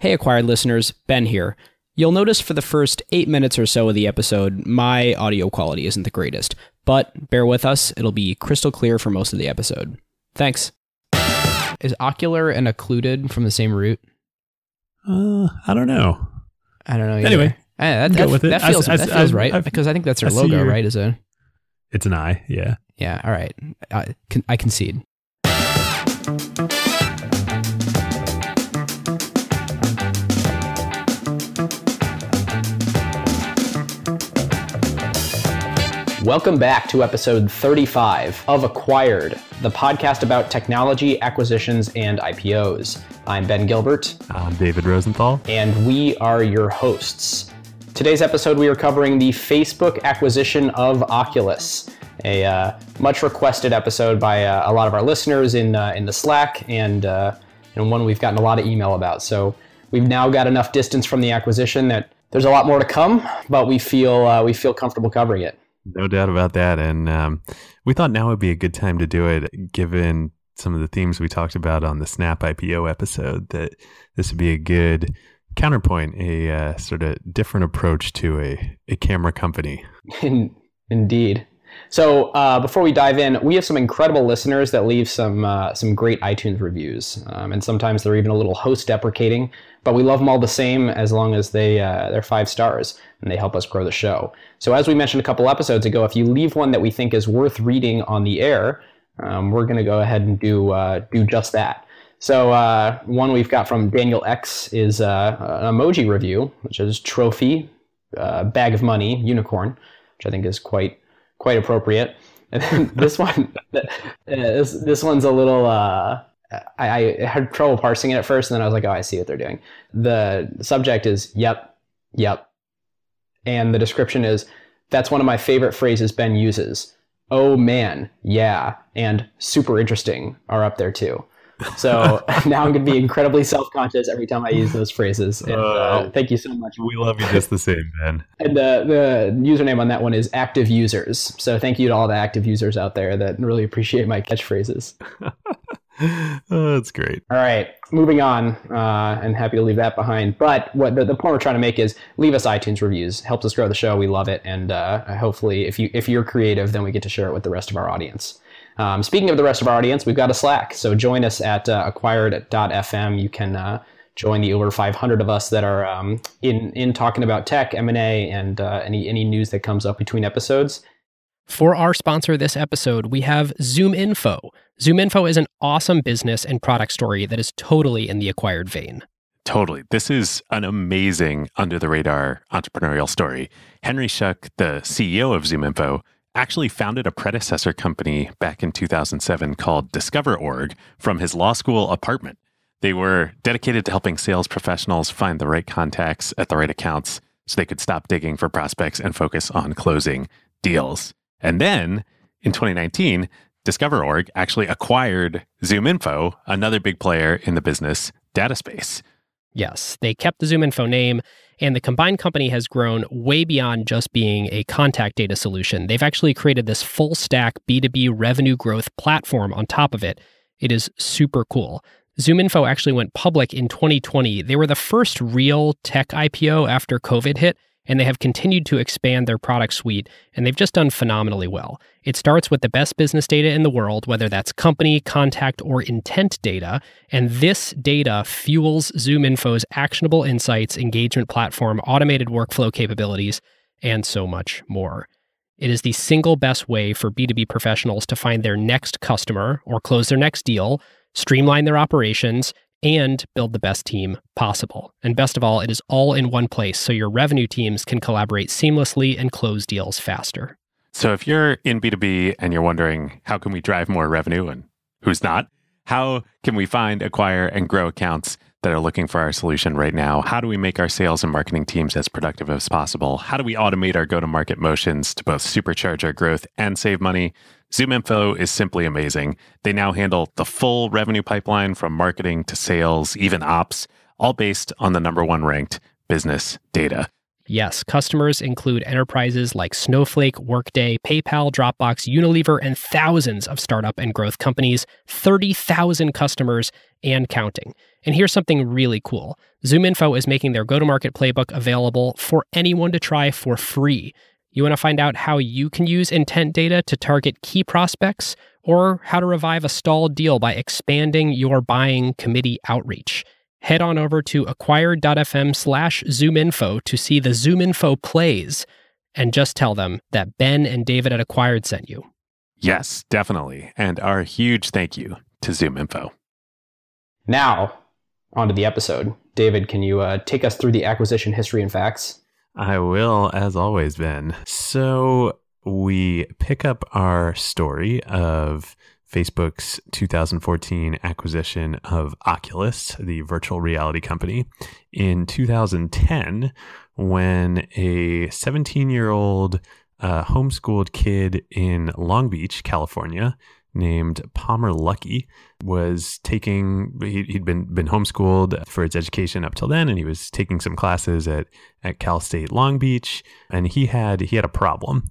Hey, acquired listeners, Ben here. You'll notice for the first eight minutes or so of the episode, my audio quality isn't the greatest, but bear with us, it'll be crystal clear for most of the episode. Thanks. Is ocular and occluded from the same root? Uh, I don't know. I don't know. Either. Anyway, Eh, that, that, with that feels, I- that I- feels right I- because I think that's their logo, your- right? Is a It's an eye. Yeah. yeah. All right, I, I concede. Welcome back to episode 35 of Acquired, the podcast about technology, acquisitions, and IPOs. I'm Ben Gilbert, I'm David Rosenthal. and we are your hosts. Today's episode, we are covering the Facebook acquisition of Oculus, a uh, much requested episode by uh, a lot of our listeners in uh, in the Slack, and uh, and one we've gotten a lot of email about. So we've now got enough distance from the acquisition that there's a lot more to come, but we feel uh, we feel comfortable covering it. No doubt about that. And um, we thought now would be a good time to do it, given some of the themes we talked about on the Snap IPO episode, that this would be a good counterpoint, a uh, sort of different approach to a, a camera company. In, indeed. So uh, before we dive in, we have some incredible listeners that leave some uh, some great iTunes reviews, um, and sometimes they're even a little host deprecating. But we love them all the same as long as they uh, they're five stars and they help us grow the show. So as we mentioned a couple episodes ago, if you leave one that we think is worth reading on the air, um, we're going to go ahead and do uh, do just that. So uh, one we've got from Daniel X is uh, an emoji review, which is trophy, uh, bag of money, unicorn, which I think is quite quite appropriate. And this one, uh, this this one's a little. Uh, I, I had trouble parsing it at first, and then I was like, "Oh, I see what they're doing." The subject is "Yep, yep," and the description is, "That's one of my favorite phrases Ben uses." Oh man, yeah, and super interesting are up there too. So now I'm going to be incredibly self-conscious every time I use those phrases. And, uh, Oh. thank you so much. We love you just the same, Ben. And the, the username on that one is active users. So thank you to all the active users out there that really appreciate my catchphrases. oh, that's great. All right, moving on, uh, and happy to leave that behind. But what the, the point we're trying to make is leave us iTunes reviews. Helps us grow the show. We love it, and uh, hopefully, if you if you're creative, then we get to share it with the rest of our audience. Um, speaking of the rest of our audience, we've got a Slack. So join us at uh, acquired.fm. You can uh, join the over 500 of us that are um, in in talking about tech, M and A, and uh, any any news that comes up between episodes. For our sponsor this episode, we have ZoomInfo. Zoom Info is an awesome business and product story that is totally in the acquired vein. Totally. This is an amazing under the radar entrepreneurial story. Henry Schuck, the CEO of ZoomInfo, actually founded a predecessor company back in 2007 called Discover.org from his law school apartment. They were dedicated to helping sales professionals find the right contacts at the right accounts so they could stop digging for prospects and focus on closing deals. And then in 2019, Discover.org actually acquired ZoomInfo, another big player in the business data space. Yes, they kept the ZoomInfo name, and the combined company has grown way beyond just being a contact data solution. They've actually created this full stack B2B revenue growth platform on top of it. It is super cool. ZoomInfo actually went public in 2020. They were the first real tech IPO after COVID hit, and they have continued to expand their product suite, and they've just done phenomenally well. It starts with the best business data in the world, whether that's company, contact, or intent data, and this data fuels ZoomInfo's actionable insights, engagement platform, automated workflow capabilities, and so much more. It is the single best way for B2B professionals to find their next customer or close their next deal, streamline their operations, and build the best team possible. And best of all, it is all in one place so your revenue teams can collaborate seamlessly and close deals faster. So if you're in B2B and you're wondering how can we drive more revenue and who's not, how can we find, acquire, and grow accounts that are looking for our solution right now? How do we make our sales and marketing teams as productive as possible? How do we automate our go to market motions to both supercharge our growth and save money? ZoomInfo is simply amazing. They now handle the full revenue pipeline from marketing to sales, even ops, all based on the number one ranked business data. Yes, customers include enterprises like Snowflake, Workday, PayPal, Dropbox, Unilever, and thousands of startup and growth companies, 30,000 customers and counting. And here's something really cool ZoomInfo is making their go to market playbook available for anyone to try for free. You want to find out how you can use intent data to target key prospects or how to revive a stalled deal by expanding your buying committee outreach? Head on over to acquired.fm slash zoominfo to see the ZoomInfo plays and just tell them that Ben and David at Acquired sent you. Yes, definitely. And our huge thank you to ZoomInfo. Now, on to the episode. David, can you uh, take us through the acquisition history and facts? I will, as always, Ben. So we pick up our story of Facebook's 2014 acquisition of Oculus, the virtual reality company, in 2010 when a 17 year old uh, homeschooled kid in Long Beach, California, named Palmer Luckey was taking he, had been been homeschooled for his education up till then and he was taking some classes at at Cal State Long Beach and he had he had a problem.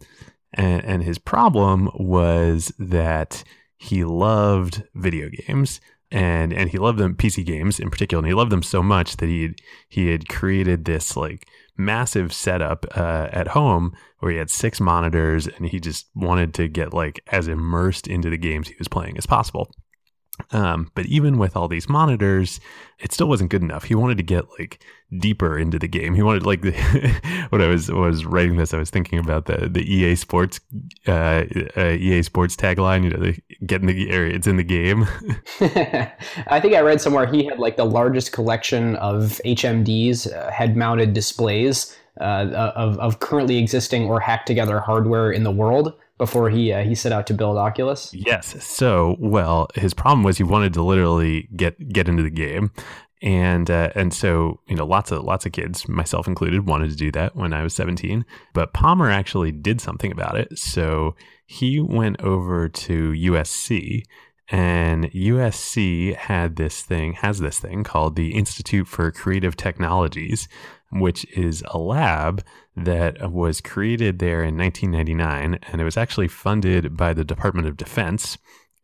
And, and his problem was that he loved video games and and he loved them PC games in particular and he loved them so much that he he had created this like massive setup uh, at home where he had six monitors and he just wanted to get like as immersed into the games he was playing as possible. Um, but even with all these monitors, it still wasn't good enough. He wanted to get like deeper into the game. He wanted like the, when I was was writing this, I was thinking about the the EA Sports uh, uh, EA Sports tagline. You know, the, get in the area, it's in the game. I think I read somewhere he had like the largest collection of HMDs, uh, head mounted displays uh, of of currently existing or hacked together hardware in the world before he uh, he set out to build Oculus? Yes. So, well, his problem was he wanted to literally get get into the game, and uh, and so you know lots of lots of kids, myself included, wanted to do that when I was 17. But Palmer actually did something about it. So he went over to USC. And USC had this thing, has this thing called the Institute for Creative Technologies, which is a lab that was created there in 1999. And it was actually funded by the Department of Defense.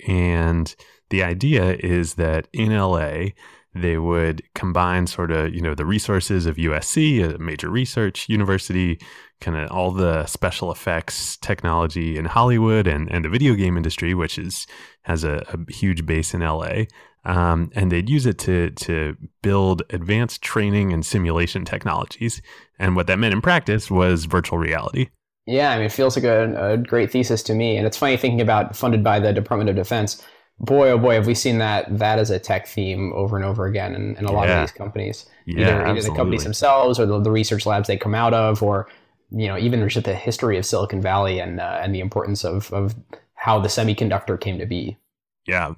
And the idea is that in LA, they would combine sort of, you know, the resources of USC, a major research university, kind of all the special effects technology in Hollywood and, and the video game industry, which is has a, a huge base in LA, um, and they'd use it to to build advanced training and simulation technologies. And what that meant in practice was virtual reality. Yeah, I mean, it feels like a, a great thesis to me. And it's funny thinking about funded by the Department of Defense. Boy, oh boy, have we seen that that as a tech theme over and over again in, in a lot Yeah. of these companies. Yeah, either, either the companies themselves or the, the research labs they come out of, or you know, even just the history of Silicon Valley and uh, and the importance of of how the semiconductor came to be. Yeah.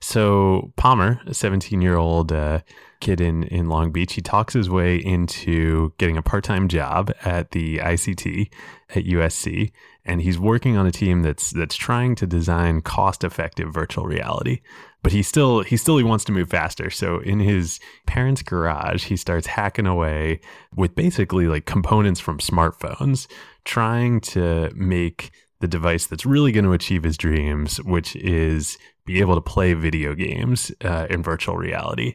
So Palmer, a 17 year old uh, kid in, in Long Beach, he talks his way into getting a part time job at the ICT at USC. And he's working on a team that's that's trying to design cost effective virtual reality. But he still he still he wants to move faster. So in his parents' garage, he starts hacking away with basically like components from smartphones, trying to make the device that's really going to achieve his dreams, which is be able to play video games uh, in virtual reality.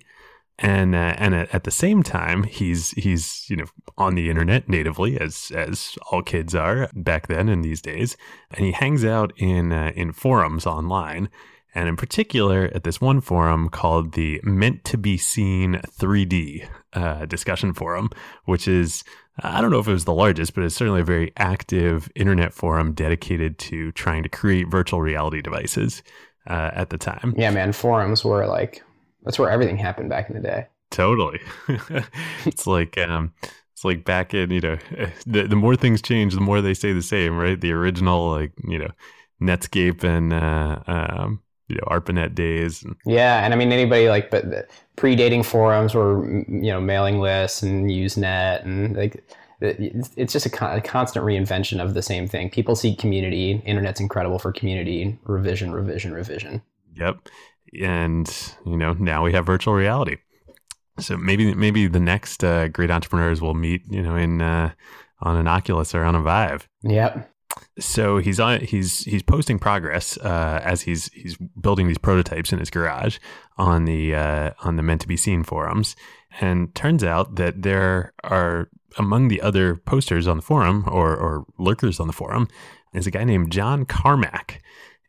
And uh, and at, the same time, he's he's you know on the internet natively, as as all kids are back then and these days, and he hangs out in uh, in forums online, and in particular at this one forum called the Meant to Be Seen 3D uh, discussion forum, which is I don't know if it was the largest, but it's certainly a very active internet forum dedicated to trying to create virtual reality devices uh, at the time. Yeah, man, forums were like that's where everything happened back in the day. Totally. it's like um, it's like back in you know the the more things change, the more they stay the same, right? The original like you know Netscape and uh, um, you know ARPANET days. Yeah, and I mean anybody like but the predating forums were you know mailing lists and Usenet and like it's it's just a, con- a constant reinvention of the same thing. People seek community. Internet's incredible for community revision, revision, revision. Yep. And you know now we have virtual reality. So maybe maybe the next uh, great entrepreneurs we'll meet, you know, in uh, on an Oculus or on a Vive. Yep. So he's on he's he's posting progress uh, as he's he's building these prototypes in his garage on the uh, on the meant to be seen forums, and turns out that there are among the other posters on the forum or or lurkers on the forum is a guy named John Carmack,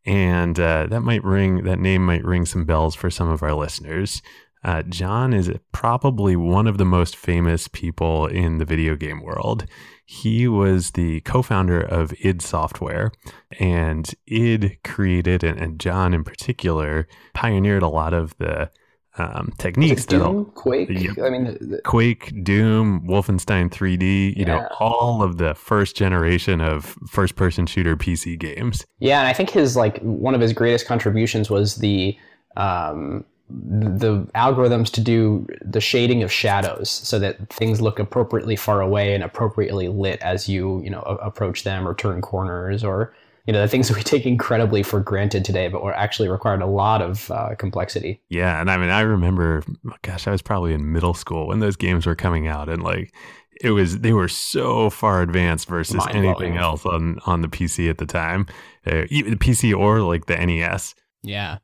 and uh, that might ring that name might ring some bells for some of our listeners. Uh, John is probably one of the most famous people in the video game world. He was the co founder of id Software, and id created, and, and John in particular, pioneered a lot of the um, techniques that Doom, Quake. Yep. I mean, the, Quake, Doom, Wolfenstein 3D. You yeah. know, all of the first generation of first-person shooter PC games. Yeah, and I think his like one of his greatest contributions was the um, the algorithms to do the shading of shadows so that things look appropriately far away and appropriately lit as you you know approach them or turn corners or you know the things that we take incredibly for granted today but were actually required a lot of uh, complexity. Yeah and i mean i remember gosh i was probably in middle school when those games were coming out and like it was they were so far advanced versus anything else on on the pc at the time uh, the pc or like the nes yeah.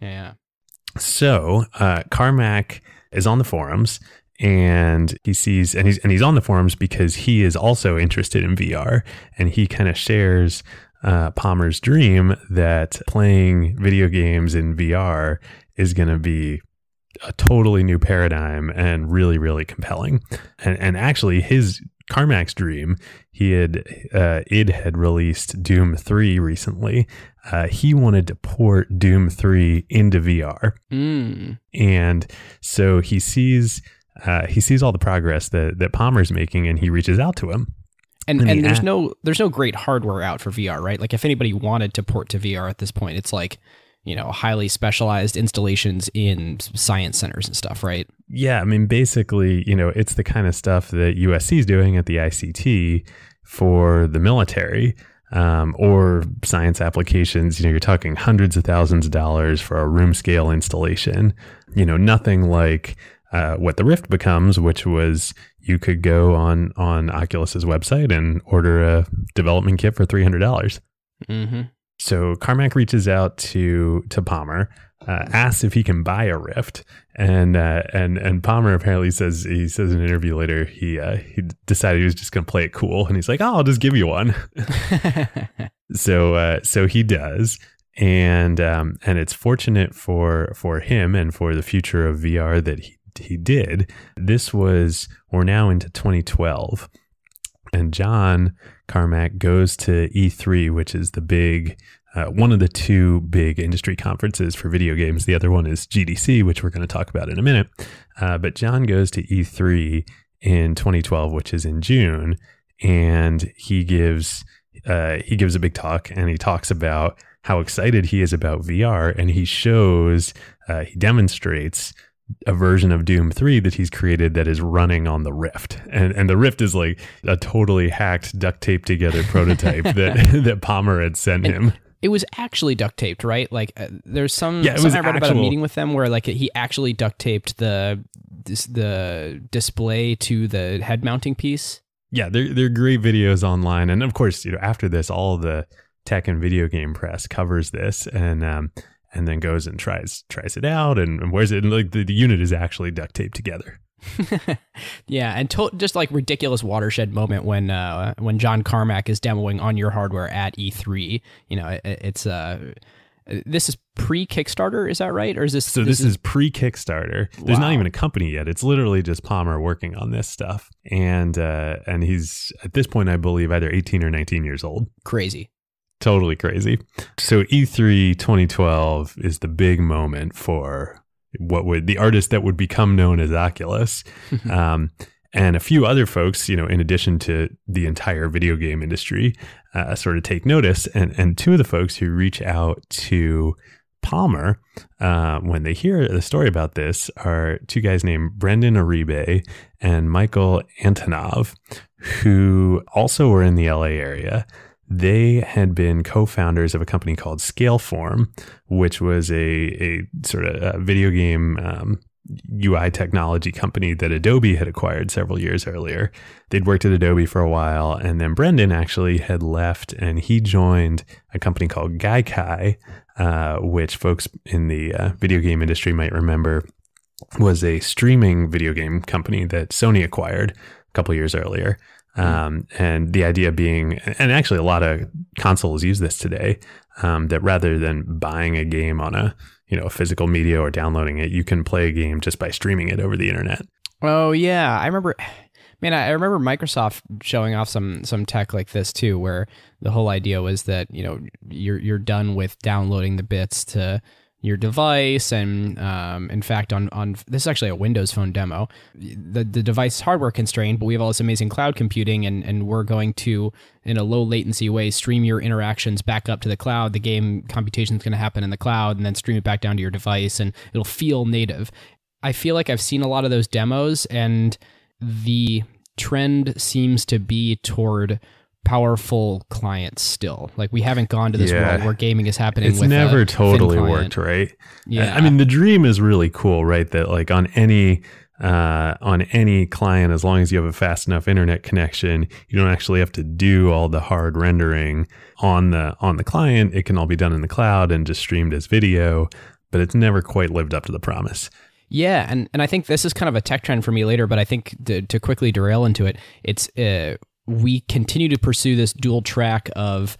Yeah. So uh, Carmack is on the forums and he sees and he's and he's on the forums because he is also interested in VR and he kind of shares uh, Palmer's dream that playing video games in VR is going to be a totally new paradigm and really really compelling and and actually his Carmack's dream he had uh, id had released Doom 3 recently uh, he wanted to port Doom 3 into VR. Mm. And so he sees uh, he sees all the progress that, that Palmer's making and he reaches out to him. And, and, and there's no there's no great hardware out for VR, right? Like if anybody wanted to port to VR at this point, it's like, you know, highly specialized installations in science centers and stuff, right? Yeah, I mean basically, you know, it's the kind of stuff that USC is doing at the ICT for the military um, or science applications, you know, you're talking hundreds of thousands of dollars for a room scale installation. You know, nothing like uh, what the Rift becomes, which was you could go on on Oculus's website and order a development kit for three hundred dollars. Mm-hmm. So Carmack reaches out to to Palmer, uh, asks if he can buy a Rift, and uh, and and Palmer apparently says he says in an interview later he uh, he decided he was just going to play it cool, and he's like, oh, I'll just give you one. so uh, so he does, and um, and it's fortunate for for him and for the future of VR that he he did. This was we're now into 2012, and John Carmack goes to E3, which is the big uh, one of the two big industry conferences for video games. The other one is GDC, which we're going to talk about in a minute. Uh, but John goes to E3 in 2012, which is in June, and he gives uh, he gives a big talk, and he talks about how excited he is about VR, and he shows uh, he demonstrates a version of Doom 3 that he's created that is running on the Rift. And and the Rift is like a totally hacked duct tape together prototype that that Palmer had sent and, him it was actually duct taped, right? Like uh, there's some yeah, it was I read actual... about a meeting with them where like he actually duct taped the this, the display to the head mounting piece. Yeah, there there are great videos online, and of course, you know, after this, all the tech and video game press covers this, and um, and then goes and tries tries it out, and, and wears it, and like the, the unit is actually duct taped together. yeah, and to- just like ridiculous watershed moment when uh, when John Carmack is demoing on your hardware at E3. You know, it, it's uh, this is pre Kickstarter, is that right? Or is this? So this, this is, is pre Kickstarter. There's wow. not even a company yet. It's literally just Palmer working on this stuff, and uh, and he's at this point, I believe, either 18 or 19 years old. Crazy. Totally crazy. So E3 2012 is the big moment for what would the artist that would become known as Oculus. um, and a few other folks, you know, in addition to the entire video game industry, uh, sort of take notice. And and two of the folks who reach out to Palmer uh, when they hear the story about this are two guys named Brendan Iribe and Michael Antonov, who also were in the LA area. They had been co-founders of a company called Scaleform, which was a, a sort of a video game um, UI technology company that Adobe had acquired several years earlier. They'd worked at Adobe for a while, and then Brendan actually had left and he joined a company called Gaikai, uh, which folks in the uh, video game industry might remember was a streaming video game company that Sony acquired a couple years earlier. Um, and the idea being, and actually a lot of consoles use this today, um, that rather than buying a game on a you know a physical media or downloading it, you can play a game just by streaming it over the internet. Oh yeah, I remember. Man, I remember Microsoft showing off some some tech like this too, where the whole idea was that you know you're you're done with downloading the bits to your device and um, in fact on on this is actually a windows phone demo. The the device hardware constrained but we have all this amazing cloud computing and and we're going to in a low latency way stream your interactions back up to the cloud. The game computation is going to happen in the cloud and then stream it back down to your device and it'll feel native. I feel like i've seen a lot of those demos and the trend seems to be toward powerful clients still. Like we haven't gone to this Yeah. world where gaming is happening. It's with never a totally thin worked, right? Yeah, I mean, the dream is really cool, right? That like on any uh, on any client, as long as you have a fast enough internet connection, you don't actually have to do all the hard rendering on the on the client. It can all be done in the cloud and just streamed as video. But it's never quite lived up to the promise. Yeah, and and I think this is kind of a tech trend for me later, but I think to, to quickly derail into it, it's uh, we continue to pursue this dual track of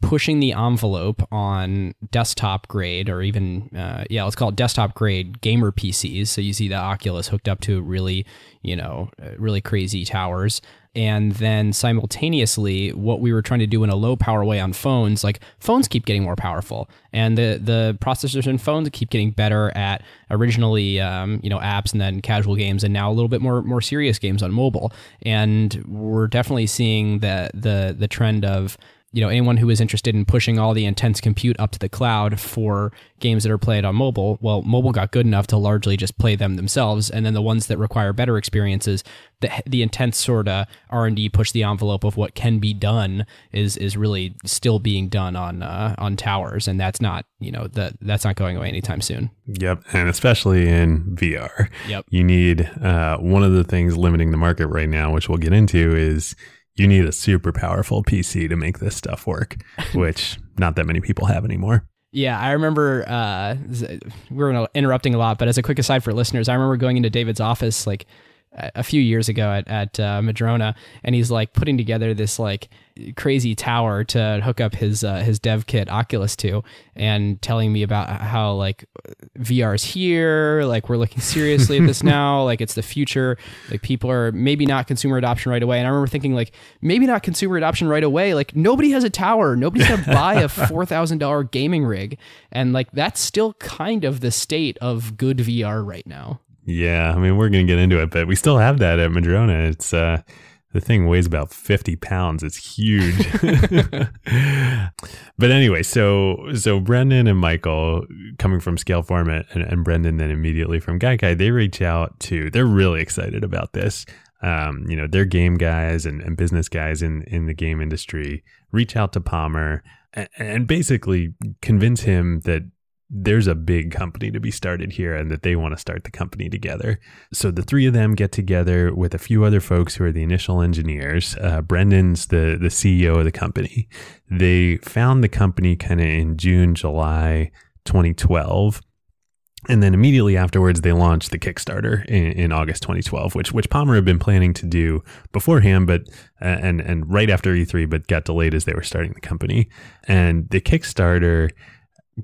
pushing the envelope on desktop grade or even uh, yeah let's call it desktop grade gamer pcs so you see the oculus hooked up to really you know uh, really crazy towers. And then simultaneously what we were trying to do in a low power way on phones like phones keep getting more powerful. And the the processors in phones keep getting better at originally um, you know apps and then casual games and now a little bit more more serious games on mobile. And we're definitely seeing the the the trend of you know anyone who is interested in pushing all the intense compute up to the cloud for games that are played on mobile well mobile got good enough to largely just play them themselves and then the ones that require better experiences the, the intense sort of r&d push the envelope of what can be done is is really still being done on uh, on towers and that's not you know that that's not going away anytime soon Yep, and especially in VR. Yep. You need uh, one of the things limiting the market right now, which we'll get into, is you need a super powerful PC to make this stuff work, which not that many people have anymore. Yeah, I remember uh, we were interrupting a lot, but as a quick aside for listeners, I remember going into David's office like a few years ago at, at uh, Madrona, and he's like putting together this like crazy tower to hook up his uh, his dev kit Oculus to, and telling me about how like VR's here, like we're looking seriously at this now, like it's the future, like people are maybe not consumer adoption right away, and I remember thinking like maybe not consumer adoption right away, like nobody has a tower, nobody's gonna buy a four thousand dollar gaming rig, and like that's still kind of the state of good VR right now. Yeah, I mean, we're to get into it, but we still have that at Madrona. It's uh, the thing weighs about 50 pounds. It's huge. but anyway, so so Brendan and Michael coming from Scaleform and, and Brendan then immediately from Gaikai, they reach out to, they're really excited about this. Um, you know, they're game guys and, and business guys in, in the game industry reach out to Palmer and, and basically convince him that there's a big company to be started here and that they want to start the company together. So the three of them get together with a few other folks who are the initial engineers. Uh, Brendan's the, the CEO of the company. They found the company kind of in June, July 2012. And then immediately afterwards, they launched the Kickstarter in, in August 2012, which which Palmer had been planning to do beforehand, but and and right after E3, but got delayed as they were starting the company. And the Kickstarter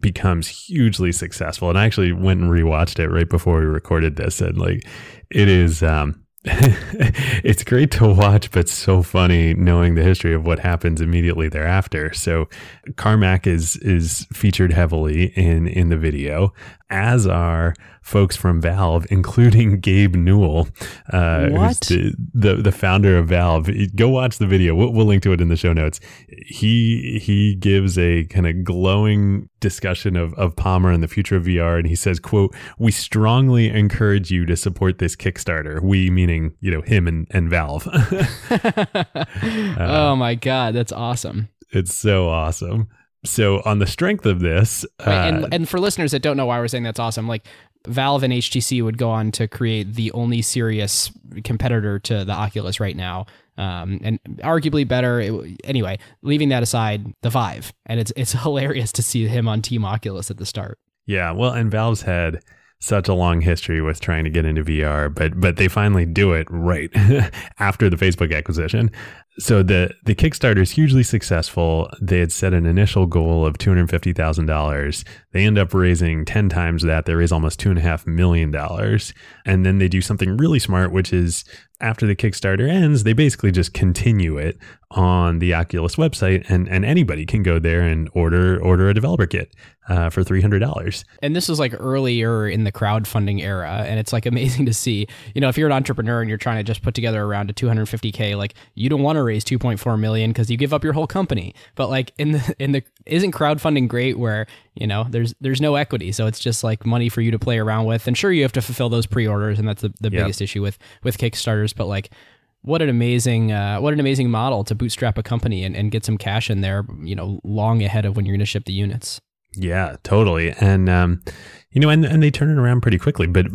becomes hugely successful. And I actually went and rewatched it right before we recorded this, and like it is. um it's great to watch, but so funny knowing the history of what happens immediately thereafter. So, Carmack is is featured heavily in in the video, as are folks from Valve, including Gabe Newell, uh, who's the, the the founder of Valve. Go watch the video. We'll, we'll link to it in the show notes. He he gives a kind of glowing discussion of of Palmer and the future of VR, and he says, "quote We strongly encourage you to support this Kickstarter. We meaning you know him and and Valve. oh my god, that's awesome. it's so awesome." So on the strength of this, uh, Right, and and for listeners that don't know why we're saying that's awesome, like Valve and HTC would go on to create the only serious competitor to the Oculus right now, um, and arguably better. It, anyway, leaving that aside, the Vive, and it's it's hilarious to see him on Team Oculus at the start. Yeah, well, and Valve's had such a long history with trying to get into VR, but but they finally do it right after the Facebook acquisition. So the the Kickstarter is hugely successful. They had set an initial goal of two hundred fifty thousand dollars. They end up raising ten times that. They raise almost two and a half million dollars, and then they do something really smart, which is after the Kickstarter ends, they basically just continue it on the Oculus website, and and anybody can go there and order order a developer kit uh, for three hundred dollars. And this is like earlier in the crowdfunding era, and it's like amazing to see. You know, if you're an entrepreneur and you're trying to just put together around a two hundred fifty k, like you don't want to raise 2.4 million because you give up your whole company. But like in the in the isn't crowdfunding great where you know there's there's no equity, so it's just like money for you to play around with. And sure, you have to fulfill those pre-orders, and that's the, the yep. biggest issue with with Kickstarters. But like what an amazing uh, what an amazing model to bootstrap a company and, and get some cash in there you know long ahead of when you're going to ship the units yeah totally and um, you know and, and they turn it around pretty quickly but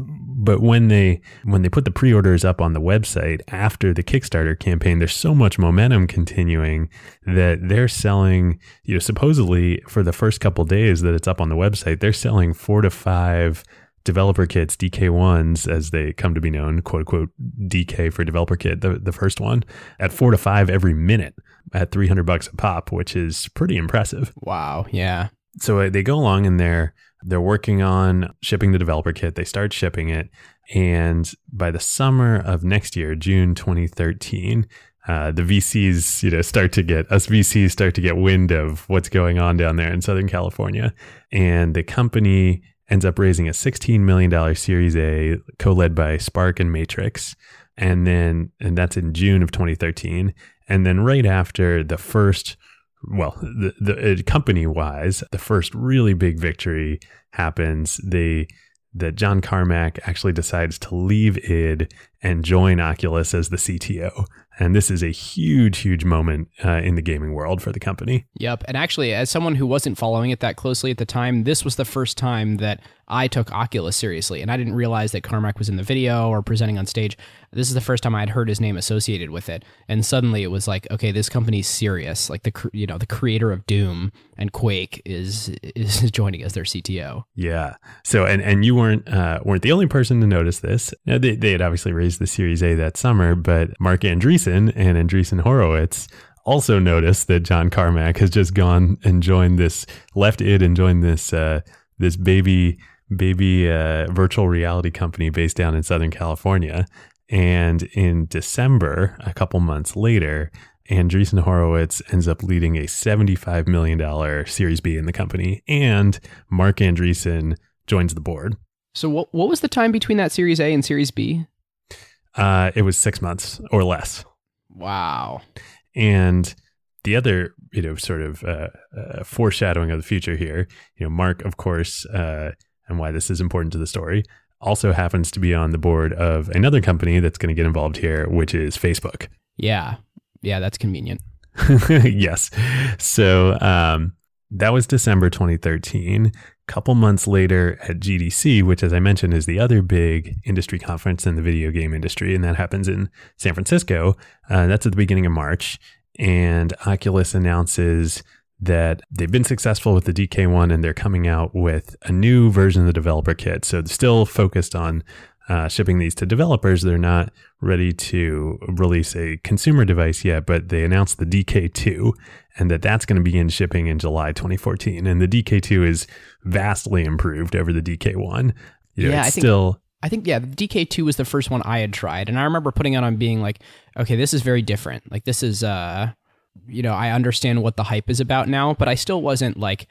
but when they when they put the pre-orders up on the website after the Kickstarter campaign, there's so much momentum continuing that they're selling, you know, supposedly for the first couple days that it's up on the website, they're selling four to five developer kits, DK1s, as they come to be known, quote unquote, DK for developer kit, the, the first one, at four to five every minute at 300 bucks a pop, which is pretty impressive. Wow. Yeah. So uh, they go along and they're they're working on shipping the developer kit. They start shipping it. And by the summer of next year, June 2013, uh, the VCs, you know, start to get us VCs start to get wind of what's going on down there in Southern California, and the company ends up raising a $16 million Series A, co-led by Spark and Matrix, and then and that's in June of 2013, and then right after the first well, the, the uh, company wise, the first really big victory happens. They that John Carmack actually decides to leave id and join Oculus as the CTO. And this is a huge, huge moment uh, in the gaming world for the company. Yep. And actually, as someone who wasn't following it that closely at the time, this was the first time that I took Oculus seriously. And I didn't realize that Carmack was in the video or presenting on stage. This is the first time I had heard his name associated with it. And suddenly it was like, okay, this company's serious. Like the you know the creator of Doom and Quake is is joining as their CTO. Yeah. So and and you weren't uh, weren't the only person to notice this. Now, they they had obviously raised the Series A that summer, but Marc Andreessen and Andreessen Horowitz also noticed that John Carmack has just gone and joined this left id and joined this uh, this baby baby uh, virtual reality company based down in Southern California. And in December, a couple months later, Andreessen Horowitz ends up leading a $75 million Series B in the company, and Marc Andreessen joins the board. So, what, what was the time between that Series A and Series B? Uh, it was six months or less. Wow. And the other, you know, sort of uh, uh, foreshadowing of the future here, you know, Mark, of course, uh, and why this is important to the story, also happens to be on the board of another company that's going to get involved here, which is Facebook. Yeah. Yeah, that's convenient. yes. So um, that was December 2013. A Couple months later at GDC, which, as I mentioned, is the other big industry conference in the video game industry, and that happens in San Francisco. Uh, that's at the beginning of March. And Oculus announces that they've been successful with the DK1 and they're coming out with a new version of the developer kit. So still focused on uh, shipping these to developers. They're not ready to release a consumer device yet, but they announced the DK2 and that that's going to begin shipping in July 2014. And the DK2 is vastly improved over the DK1. You know, yeah, I think, still. I think yeah, the DK2 was the first one I had tried, and I remember putting it on being like, okay, this is very different. Like this is uh you know, I understand what the hype is about now, but I still wasn't like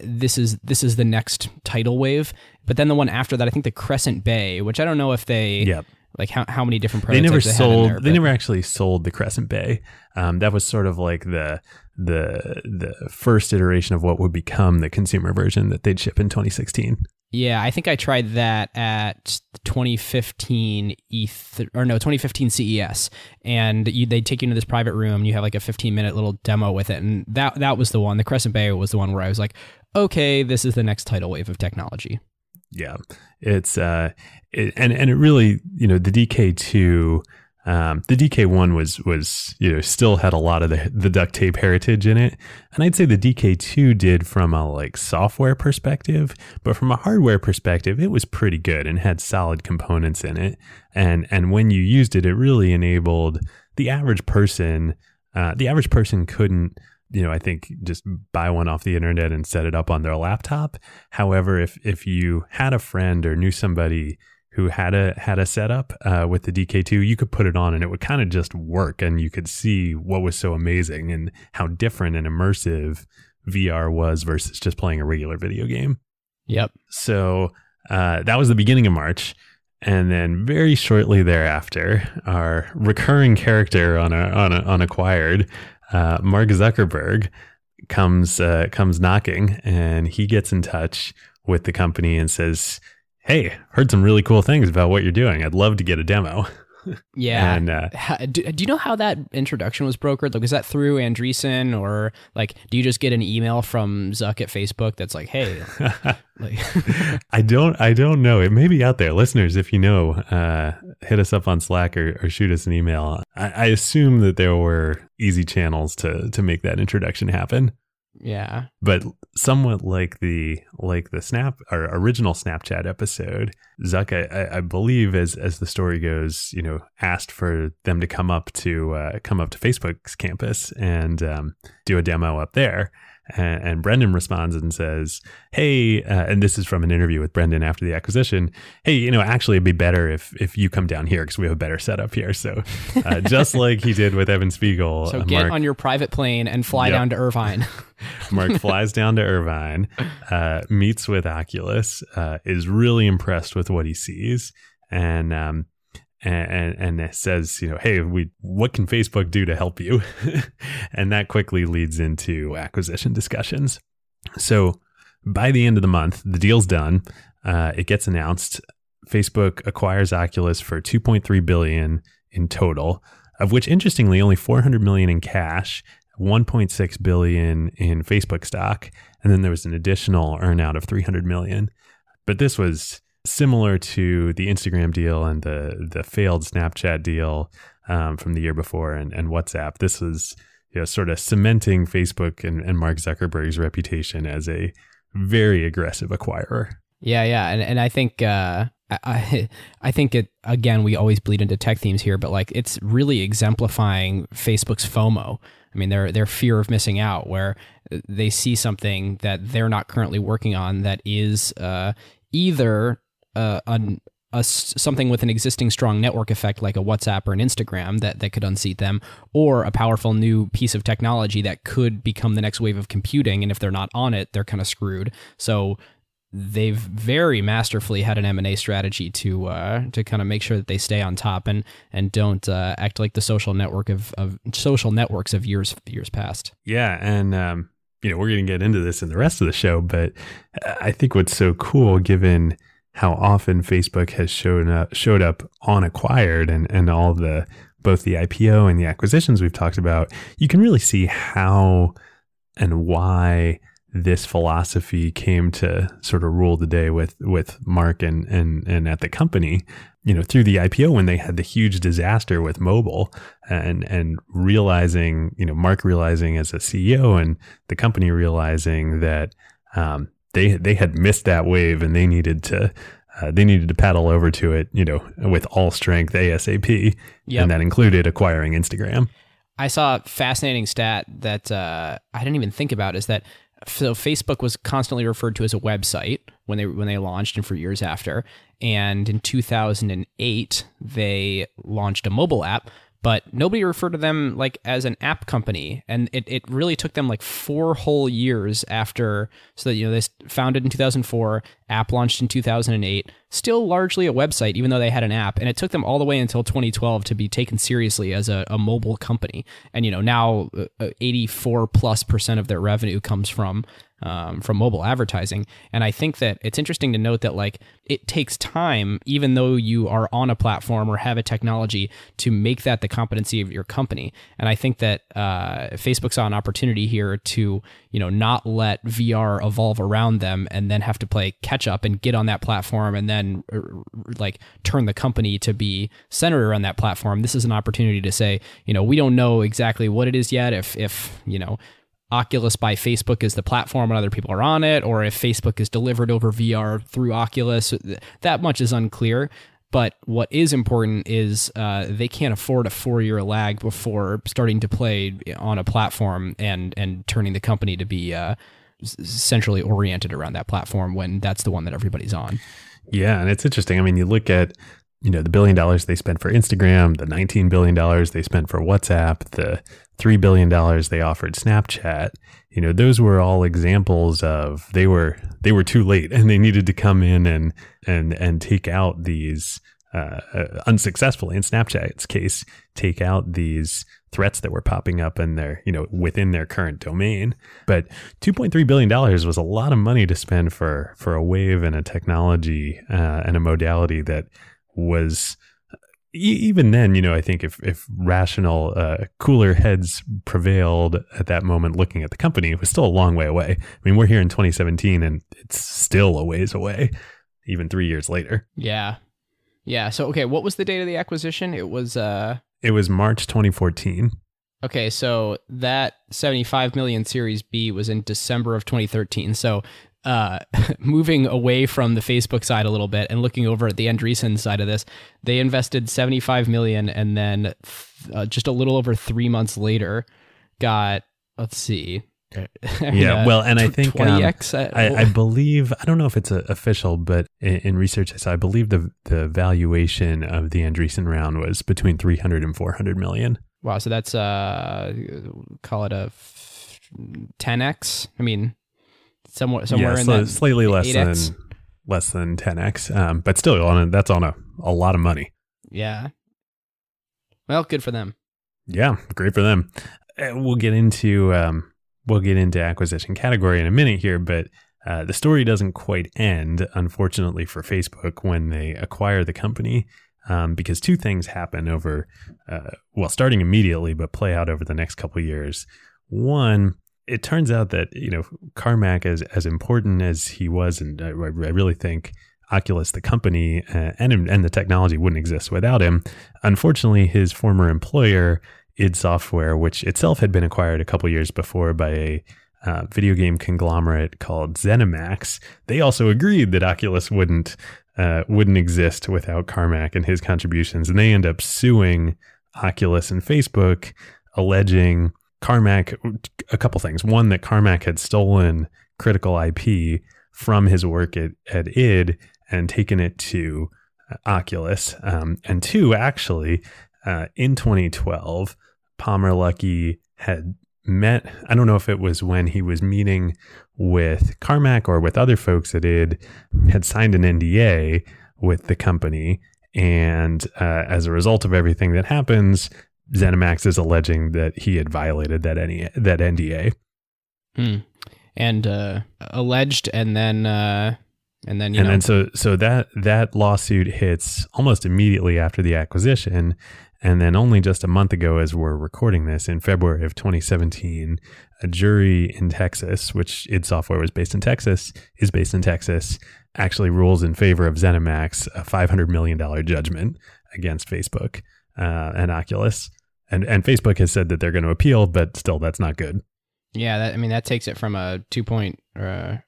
this is this is the next tidal wave. But then the one after that, I think the Crescent Bay, which I don't know if they yep. like how, how many different prototypes they never they sold. There, they never actually sold the Crescent Bay. Um, that was sort of like the the the first iteration of what would become the consumer version that they'd ship in 2016. Yeah, I think I tried that at 2015 E3 or no 2015 CES, and you, they'd take you into this private room. and You have like a 15 minute little demo with it, and that that was the one. The Crescent Bay was the one where I was like, okay, this is the next tidal wave of technology. Yeah, it's uh, it, and and it really, you know, the DK2 um, the DK1 was was you know still had a lot of the the duct tape heritage in it, and I'd say the DK2 did from a like software perspective, but from a hardware perspective, it was pretty good and had solid components in it. And and when you used it, it really enabled the average person. Uh, the average person couldn't you know, I think just buy one off the internet and set it up on their laptop. However, if if you had a friend or knew somebody who had a had a setup uh, with the DK2, you could put it on and it would kind of just work, and you could see what was so amazing and how different and immersive VR was versus just playing a regular video game. Yep. So uh, that was the beginning of March. And then very shortly thereafter, our recurring character on a, on, a, on acquired, uh, Mark Zuckerberg, comes uh, comes knocking, and he gets in touch with the company and says, hey, heard some really cool things about what you're doing. I'd love to get a demo. Yeah. and uh, do, do, you know how that introduction was brokered? Like, is that through Andreessen or like, do you just get an email from Zuck at Facebook that's like, hey, like, I don't, I don't know. It may be out there, listeners. If you know, uh, hit us up on Slack or, or shoot us an email. I, I assume that there were easy channels to to make that introduction happen. Yeah. But somewhat like the like the snap or original Snapchat episode, Zuck, I, I believe, as as the story goes, you know, asked for them to come up to uh, come up to Facebook's campus and um, do a demo up there. And, and Brendan responds and says, "Hey," uh, and this is from an interview with Brendan after the acquisition. Hey, you know, actually, it'd be better if if you come down here because we have a better setup here. So, uh, just like he did with Evan Spiegel, so uh, get Mark, on your private plane and fly yep. down to Irvine. Mark flies down to Irvine, uh, meets with Oculus, uh, is really impressed with what he sees, and um, and, and, says, you know, hey, we what can Facebook do to help you? and that quickly leads into acquisition discussions. So by the end of the month, the deal's done. Uh, it gets announced. Facebook acquires Oculus for 2.3 billion in total, of which interestingly only 400 million in cash, 1.6 billion in Facebook stock, and then there was an additional earnout of 300 million. But this was similar to the Instagram deal and the the failed Snapchat deal um, from the year before and, and WhatsApp. This was you know, sort of cementing Facebook and, and Mark Zuckerberg's reputation as a very aggressive acquirer. Yeah, yeah, and and I think uh, I I think it again. We always bleed into tech themes here, but like it's really exemplifying Facebook's FOMO. I mean, their their fear of missing out, where they see something that they're not currently working on that is uh, either uh, an, a, something with an existing strong network effect like a WhatsApp or an Instagram that, that could unseat them, or a powerful new piece of technology that could become the next wave of computing. And if they're not on it, they're kind of screwed. So they've very masterfully had an M&A strategy to uh, to kind of make sure that they stay on top and and don't uh, act like the social network of, of social networks of years years past. Yeah, and um, you know we're going to get into this in the rest of the show, but I think what's so cool, given how often Facebook has shown up, showed up on acquired and, and all the both the IPO and the acquisitions we've talked about, you can really see how and why this philosophy came to sort of rule the day with with Mark and and and at the company. You know, through the IPO when they had the huge disaster with mobile and and realizing, you know, Mark realizing as a CEO and the company realizing that um, they they had missed that wave and they needed to uh, they needed to paddle over to it, you know, with all strength ASAP, yep. and that included acquiring Instagram. I saw a fascinating stat that uh, I didn't even think about is that so Facebook was constantly referred to as a website when they when they launched and for years after. And in 2008, they launched a mobile app but nobody referred to them like as an app company. And it, it really took them like four whole years after so that you know they founded in 2004 app launched in 2008 still largely a website, even though they had an app. And it took them all the way until 2012 to be taken seriously as a, a mobile company. And, you know, now uh, 84 plus percent of their revenue comes from um, from mobile advertising. And I think that it's interesting to note that like it takes time, even though you are on a platform or have a technology, to make that the competency of your company. And I think that uh, Facebook saw an opportunity here to you know not let VR evolve around them and then have to play catch up and get on that platform and then uh, like turn the company to be centered around that platform. This is an opportunity to say, you know, we don't know exactly what it is yet. If if you know Oculus by Facebook is the platform and other people are on it, or if Facebook is delivered over VR through Oculus. That much is unclear. But what is important is uh, they can't afford a four-year lag before starting to play on a platform and and turning the company to be uh, centrally oriented around that platform when that's the one that everybody's on. Yeah, and it's interesting. I mean, you look at you know the billion dollars they spent for Instagram, the 19 billion dollars they spent for WhatsApp, the $3 billion they offered Snapchat, you know, those were all examples of they were, they were too late and they needed to come in and, and, and take out these, uh, uh, unsuccessfully in Snapchat's case, take out these threats that were popping up in their, you know, within their current domain. But $2.3 billion was a lot of money to spend for, for a wave and a technology, uh, and a modality that was, even then, you know, I think if if rational, uh, cooler heads prevailed at that moment, looking at the company, it was still a long way away. I mean, we're here in 2017, and it's still a ways away, even three years later. Yeah, yeah. So, okay, what was the date of the acquisition? It was uh, it was March 2014. Okay, so that 75 million Series B was in December of 2013. So uh, moving away from the Facebook side a little bit and looking over at the Andreessen side of this, they invested 75 million and then uh, just a little over three months later got, let's see. yeah, well, and I think 20x, um, I, I, believe I don't know if it's official, but in, in, research I saw, I believe the the valuation of the Andreessen round was between 300 and 400 million. Wow, so that's uh, call it a 10x. I mean, somewhere somewhere yeah, in that slightly less 8X. than less than 10x, um, but still on a, that's on a, a lot of money. Yeah. Well, good for them. Yeah, great for them. Uh, we'll get into um, we'll get into acquisition category in a minute here, but uh, the story doesn't quite end, unfortunately for Facebook, when they acquire the company. Um, because two things happen over, uh, well, starting immediately, but play out over the next couple years. One, it turns out that you know Carmack, as as important as he was, and I, I really think Oculus, the company, uh, and and the technology wouldn't exist without him. Unfortunately, his former employer, id Software, which itself had been acquired a couple years before by a uh, video game conglomerate called ZeniMax, they also agreed that Oculus wouldn't uh, wouldn't exist without Carmack and his contributions, and they end up suing Oculus and Facebook, alleging Carmack, a couple things. One, that Carmack had stolen critical IP from his work at, at id and taken it to uh, Oculus. Um, and two, actually, uh, in 2012, Palmer Luckey had met, I don't know if it was when he was meeting with Carmack or with other folks at id, had signed an NDA with the company. And uh, as a result of everything that happens, ZeniMax is alleging that he had violated that any that NDA. Hmm. And uh, alleged, and then uh, and then and know. then so so that that lawsuit hits almost immediately after the acquisition, and then only just a month ago, as we're recording this in February of 2017, a jury in Texas, which id Software was based in Texas, is based in Texas, actually rules in favor of ZeniMax a $500 million judgment against Facebook uh, and Oculus and and Facebook has said that they're going to appeal, but still, that's not good. Yeah, that, I mean that takes it from a two point uh,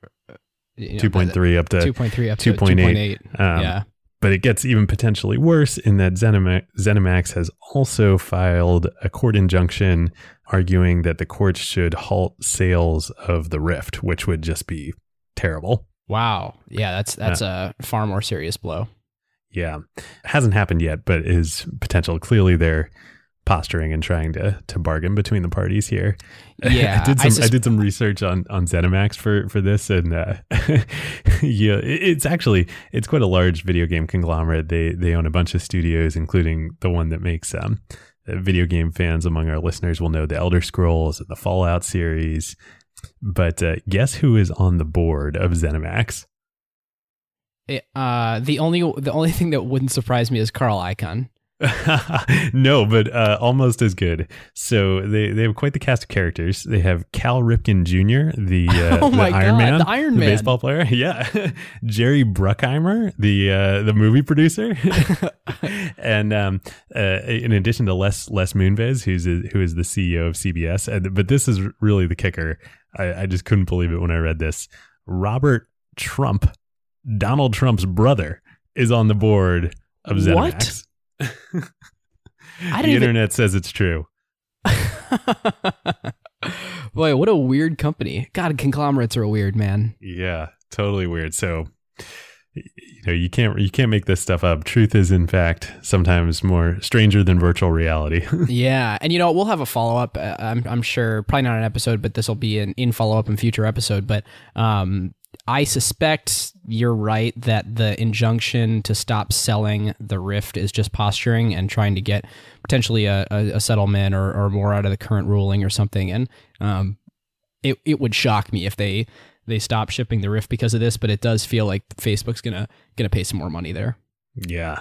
you know, two point three up to two point three up to two point eight. Um, yeah, but it gets even potentially worse in that ZeniMax, ZeniMax has also filed a court injunction arguing that the courts should halt sales of the Rift, which would just be terrible. Wow. Yeah, that's that's uh, a far more serious blow. Yeah, hasn't happened yet, but is potential. Clearly, they're posturing and trying to to bargain between the parties here. Yeah, I did some I, sus- did some research on on ZeniMax for for this, and uh, yeah, it's actually it's quite a large video game conglomerate. They they own a bunch of studios, including the one that makes um uh, video game fans among our listeners will know the Elder Scrolls and the Fallout series. But uh, guess who is on the board of ZeniMax? It- uh, the only the only thing that wouldn't surprise me is Carl Icahn. no, but uh, almost as good. So they, they have quite the cast of characters. They have Cal Ripken Jr., the, uh, Oh the Iron God, Man, the Iron Man. baseball player. Yeah, Jerry Bruckheimer, the uh, the movie producer, and um, uh, in addition to Les Les Moonves, who's a, who is the CEO of CBS. And, but this is really the kicker. I, I just couldn't believe it when I read this. Robert Trump, Donald Trump's brother, is on the board of ZeniMax. I the didn't even- internet says it's true. Boy, what a weird company. God, conglomerates are weird, man. Yeah, totally weird. So, you know, you can't you can't make this stuff up. Truth is, in fact, sometimes more stranger than virtual reality. yeah, and you know we'll have a follow up. Uh, I'm I'm sure probably not an episode, but this will be an in follow up in future episode. But um, I suspect you're right that the injunction to stop selling the Rift is just posturing and trying to get potentially a, a, a settlement or, or more out of the current ruling or something. And um, it it would shock me if they they stop shipping the Rift because of this. But it does feel like Facebook's gonna gonna pay some more money there. yeah.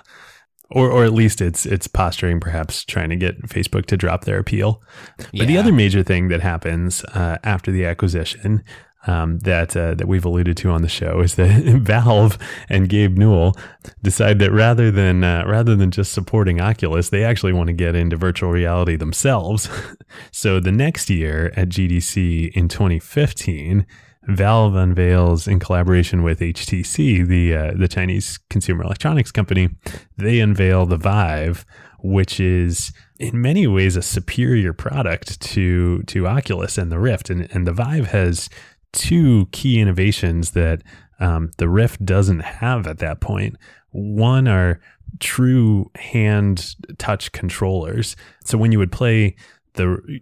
Or, or at least it's it's posturing, perhaps trying to get Facebook to drop their appeal. But the other major thing that happens uh, after the acquisition um, that uh, that we've alluded to on the show is that Valve and Gabe Newell decide that rather than uh, rather than just supporting Oculus, they actually want to get into virtual reality themselves. so the next year at GDC in 2015. Valve unveils in collaboration with HTC, the uh, the Chinese consumer electronics company, they unveil the Vive, which is in many ways a superior product to to Oculus and the Rift. And and the Vive has two key innovations that um, the Rift doesn't have at that point. One are true hand touch controllers. So when you would play the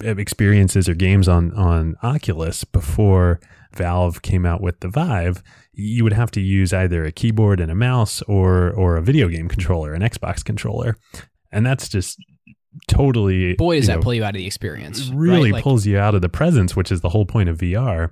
experiences or games on on Oculus before Valve came out with the Vive, you would have to use either a keyboard and a mouse or or a video game controller, an Xbox controller, and that's just totally Boy, does that know, pull you out of the experience. really right? Like, pulls you out of the presence, which is the whole point of VR.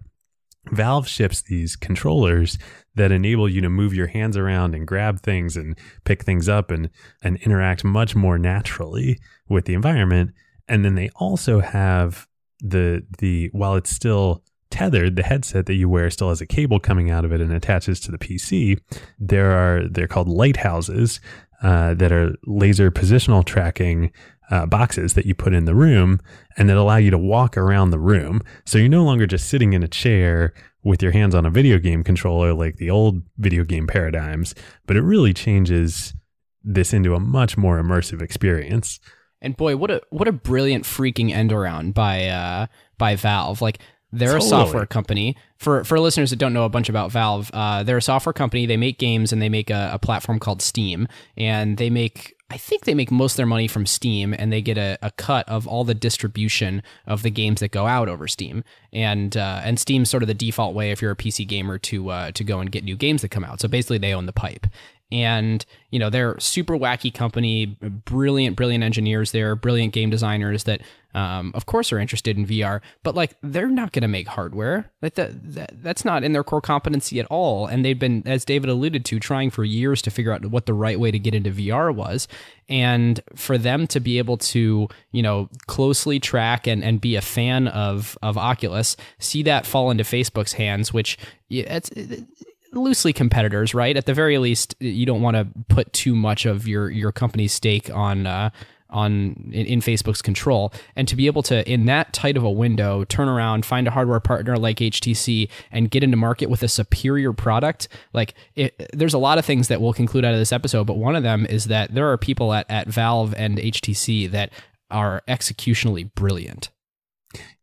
Valve ships these controllers that enable you to move your hands around and grab things and pick things up and and interact much more naturally with the environment. And then they also have the the while it's still tethered, the headset that you wear still has a cable coming out of it and attaches to the PC. There are they're called lighthouses uh, that are laser positional tracking uh, boxes that you put in the room and that allow you to walk around the room. So you're no longer just sitting in a chair with your hands on a video game controller like the old video game paradigms, but it really changes this into a much more immersive experience. And boy, what a what a brilliant freaking end around by uh, by Valve. Like they're Totally. a software company. For for listeners that don't know a bunch about Valve, uh, they're a software company. They make games and they make a, a platform called Steam, and they make. I think they make most of their money from Steam, and they get a, a cut of all the distribution of the games that go out over Steam. And uh, and Steam's sort of the default way if you're a PC gamer to uh, to go and get new games that come out. So basically, they own the pipe and you know they're super wacky company brilliant brilliant engineers there brilliant game designers that um, of course are interested in vr but like they're not going to make hardware. Like that, that that's not in their core competency at all. And they've been as david alluded to trying for years to figure out what the right way to get into vr was. And for them to be able to you know closely track and, and be a fan of of oculus see that fall into facebook's hands which it's loosely competitors, right? At the very least, you don't want to put too much of your your company's stake on uh, on in, in Facebook's control, and to be able to in that tight of a window turn around, find a hardware partner like HTC, and get into market with a superior product. Like it, there's a lot of things that we'll conclude out of this episode, but one of them is that there are people at at Valve and HTC that are executionally brilliant.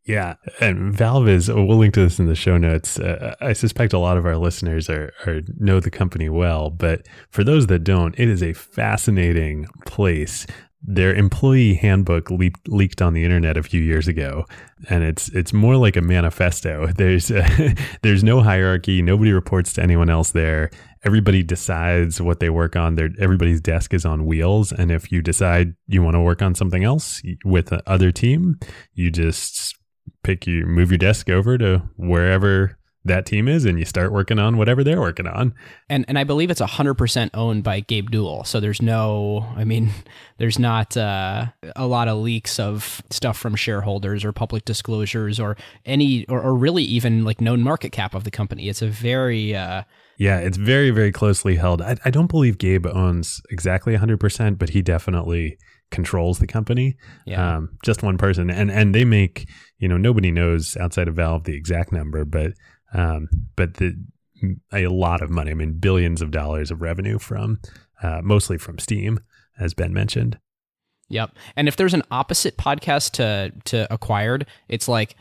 Yeah, and Valve is. We'll link to this in the show notes. Uh, I suspect a lot of our listeners are, are know the company well, but for those that don't, it is a fascinating place. their employee handbook leaked, on the internet a few years ago, and it's it's more like a manifesto. There's a, there's no hierarchy. Nobody reports to anyone else there. Everybody decides what they work on. Their everybody's desk is on wheels, and if you decide you want to work on something else with the other team, you just pick you move your desk over to wherever that team is and you start working on whatever they're working on. And and I believe it's 100% owned by Gabe Newell. So there's no I mean there's not uh, a lot of leaks of stuff from shareholders or public disclosures or any or, or really even like known market cap of the company. It's a very uh, yeah, it's very, very closely held. I, I don't believe Gabe owns exactly 100%, but he definitely controls the company. Yeah. Um, just one person. And, and they make, you know, nobody knows outside of Valve the exact number, but um, but the, a lot of money. I mean, billions of dollars of revenue from uh, mostly from Steam, as Ben mentioned. Yep. And if there's an opposite podcast to to acquired, it's like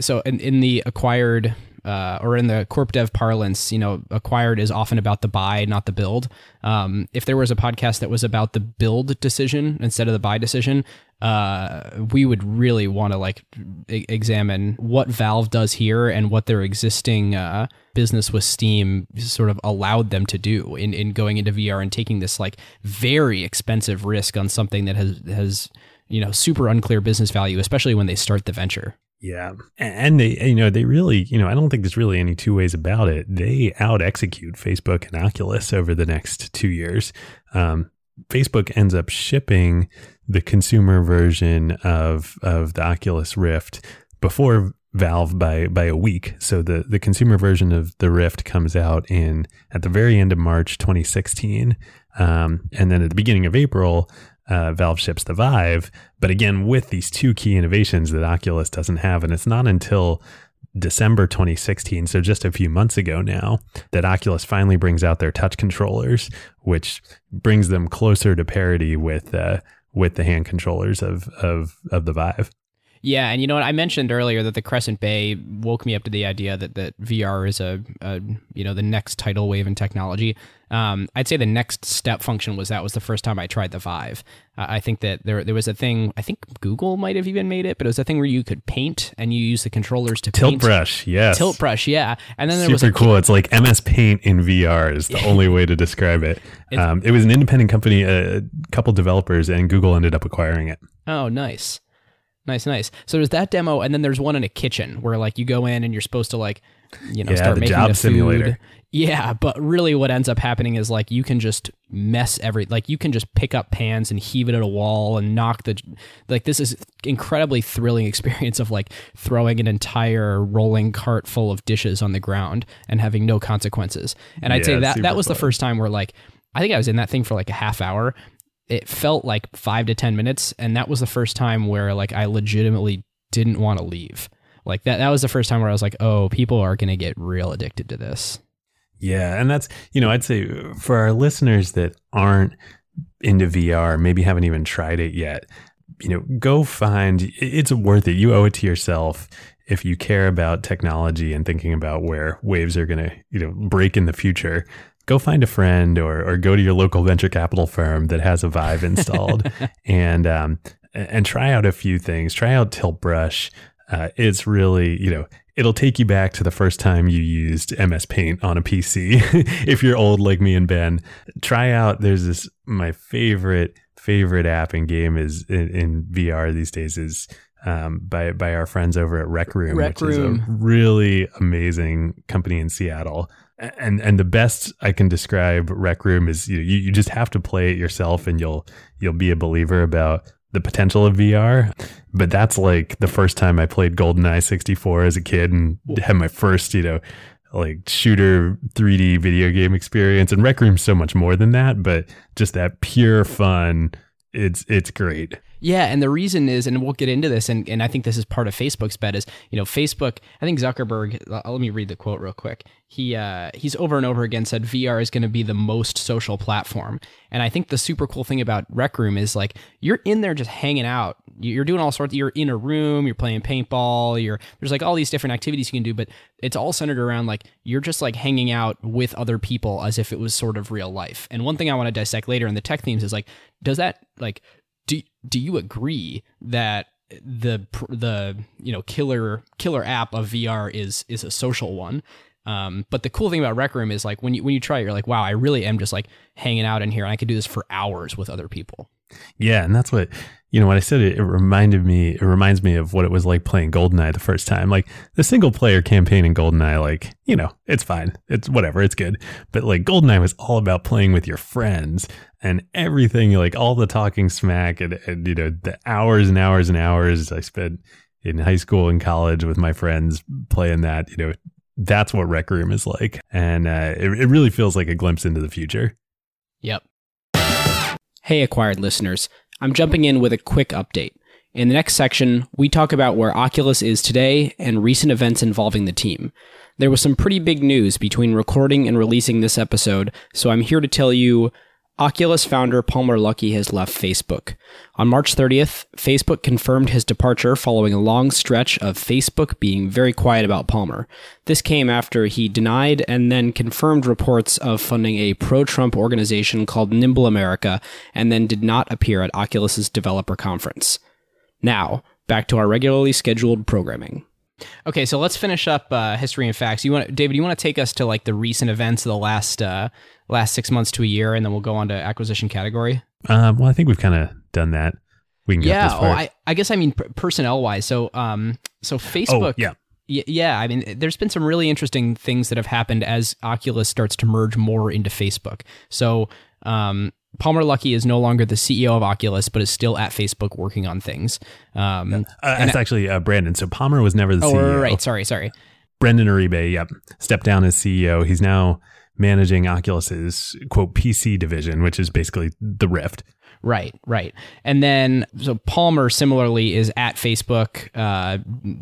so in, in the acquired uh, or in the corp dev parlance, you know, acquired is often about the buy, not the build. Um, if there was a podcast that was about the build decision instead of the buy decision, uh, we would really want to like e- examine what Valve does here and what their existing uh, business with Steam sort of allowed them to do in, in going into VR and taking this like very expensive risk on something that has has you know super unclear business value, especially when they start the venture. Yeah. And they, you know, they really, you know, I don't think there's really any two ways about it. They out execute Facebook and Oculus over the next two years. Um, Facebook ends up shipping the consumer version of, of the Oculus Rift before Valve by, by a week. So the, the consumer version of the Rift comes out in at the very end of March 2016. Um, and then at the beginning of April, uh, Valve ships the Vive. But again, with these two key innovations that Oculus doesn't have, and it's not until December 2016, so just a few months ago now, that Oculus finally brings out their touch controllers, which brings them closer to parity with uh, with the hand controllers of of of the Vive. Yeah, and you know what I mentioned earlier that the Crescent Bay woke me up to the idea that that VR is a, a you know the next tidal wave in technology. Um, I'd say the next step function was that was the first time I tried the Vive. Uh, I think that there there was a thing. I think Google might have even made it, but it was a thing where you could paint and you use the controllers to Tilt paint. brush, yes. Tilt brush, yeah. And then there Super was a cool. It's like MS Paint in VR is the only way to describe it. Um, it was an independent company, a couple developers, and Google ended up acquiring it. Oh, nice. Nice, nice. So there's that demo, and then there's one in a kitchen where like you go in and you're supposed to like, you know, Yeah, start making job the food. simulator. Yeah, but really, what ends up happening is like you can just mess every like you can just pick up pans and heave it at a wall and knock the like this is incredibly thrilling experience of like throwing an entire rolling cart full of dishes on the ground and having no consequences. And I'd say that that was the first time where like I think I was in that thing for like a half hour it felt like five to ten minutes and that was the first time where like i legitimately didn't want to leave like that that was the first time where i was like oh people are going to get real addicted to this Yeah, and that's you know I'd say for our listeners that aren't into VR, maybe haven't even tried it yet, you know, go find it's worth it. You owe it to yourself if you care about technology and thinking about where waves are going to you know break in the future. Go find a friend or or go to your local venture capital firm that has a Vive installed and um and try out a few things. Try out Tilt Brush. Uh, it's really you know it'll take you back to the first time you used MS Paint on a PC. if you're old like me and Ben, try out. There's this my favorite favorite app and game is in, in VR these days is um, by by our friends over at Rec Room, Rec which is a Room. really amazing company in Seattle. And and the best I can describe Rec Room is you, you you just have to play it yourself and you'll you'll be a believer about the potential of VR. But that's like the first time I played GoldenEye 64 as a kid and had my first, you know, like shooter 3D video game experience. And Rec Room's so much more than that, but just that pure fun. It's it's great. Yeah, and the reason is, and we'll get into this, and, and I think this is part of Facebook's bet is, you know, Facebook. I think Zuckerberg. Let me read the quote real quick. He uh, he's over and over again said VR is going to be the most social platform, and I think the super cool thing about Rec Room is like you're in there just hanging out. You're doing all sorts. You're in a room. You're playing paintball. You're there's like all these different activities you can do, but it's all centered around like you're just like hanging out with other people as if it was sort of real life. And one thing I want to dissect later in the tech themes is like, does that like do do you agree that the the you know killer killer app of VR is is a social one? Um, but the cool thing about Rec Room is like when you when you try it, you're like, wow, I really am just like hanging out in here, and I could do this for hours with other people. Yeah, and that's what you know. When I said it, it reminded me. It reminds me of what it was like playing Goldeneye the first time. Like the single player campaign in Goldeneye, like you know, it's fine. It's whatever. It's good. But like Goldeneye was all about playing with your friends and everything. Like all the talking smack and, and you know the hours and hours and hours I spent in high school and college with my friends playing that. You know, that's what Rec Room is like. And uh, it, it really feels like a glimpse into the future. Yep. Hey, acquired listeners. I'm jumping in with a quick update. In the next section, we talk about where Oculus is today and recent events involving the team. There was some pretty big news between recording and releasing this episode, so I'm here to tell you Oculus founder Palmer Luckey has left Facebook. On March 30th, Facebook confirmed his departure following a long stretch of Facebook being very quiet about Palmer. This came after he denied and then confirmed reports of funding a pro Trump organization called Nimble America and then did not appear at Oculus's developer conference. Now, back to our regularly scheduled programming. Okay, so let's finish up uh, history and facts. You want, David? You want to take us to like the recent events of the last uh, last six months to a year, and then we'll go on to acquisition category. Um, well, I think we've kind of done that. We can yeah. oh, I, I guess I mean personnel wise. So um, so Facebook. Oh, yeah. Y- yeah, I mean, there's been some really interesting things that have happened as Oculus starts to merge more into Facebook. So, um, Palmer Luckey is no longer the CEO of Oculus, but is still at Facebook working on things. Um, uh, that's actually uh, Brandon. So Palmer was never the oh, CEO. right. Sorry, sorry. Brendan Iribe, yep, stepped down as CEO. He's now managing Oculus's quote PC division, which is basically the Rift. Right, right. And then so Palmer similarly is at Facebook, uh,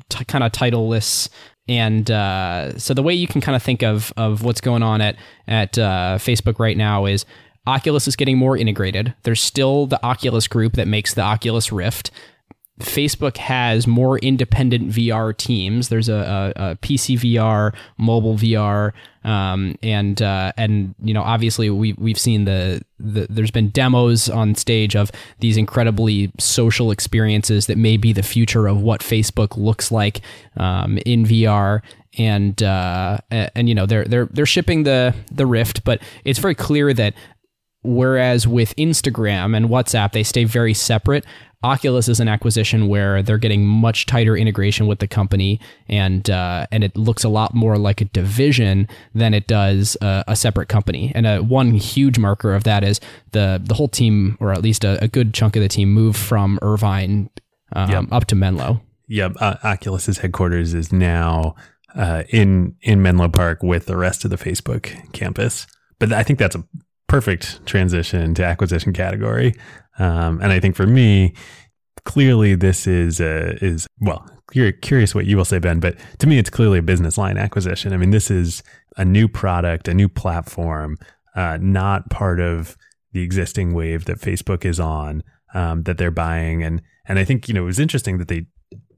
t- kind of titleless. And uh, so the way you can kind of think of of what's going on at at uh, Facebook right now is Oculus is getting more integrated. There's still the Oculus group that makes the Oculus Rift. Facebook has more independent VR teams. There's a, a, a PC VR, mobile VR, um, and uh, and you know obviously we we've seen the, the there's been demos on stage of these incredibly social experiences that may be the future of what Facebook looks like um, in VR and uh, and you know they're they're they're shipping the the Rift, but it's very clear that whereas with Instagram and WhatsApp they stay very separate. Oculus is an acquisition where they're getting much tighter integration with the company, and uh, and it looks a lot more like a division than it does uh, a separate company. And uh, one huge marker of that is the the whole team, or at least a, a good chunk of the team, moved from Irvine um, yep. up to Menlo. Yep, uh, Oculus's headquarters is now uh, in in Menlo Park with the rest of the Facebook campus. But I think that's a perfect transition to acquisition category. Um, and I think for me, clearly this is uh, is well, you're curious what you will say, Ben, but to me, it's clearly a business line acquisition. I mean, this is a new product, a new platform, uh, not part of the existing wave that Facebook is on um, that they're buying. And and I think you know it was interesting that they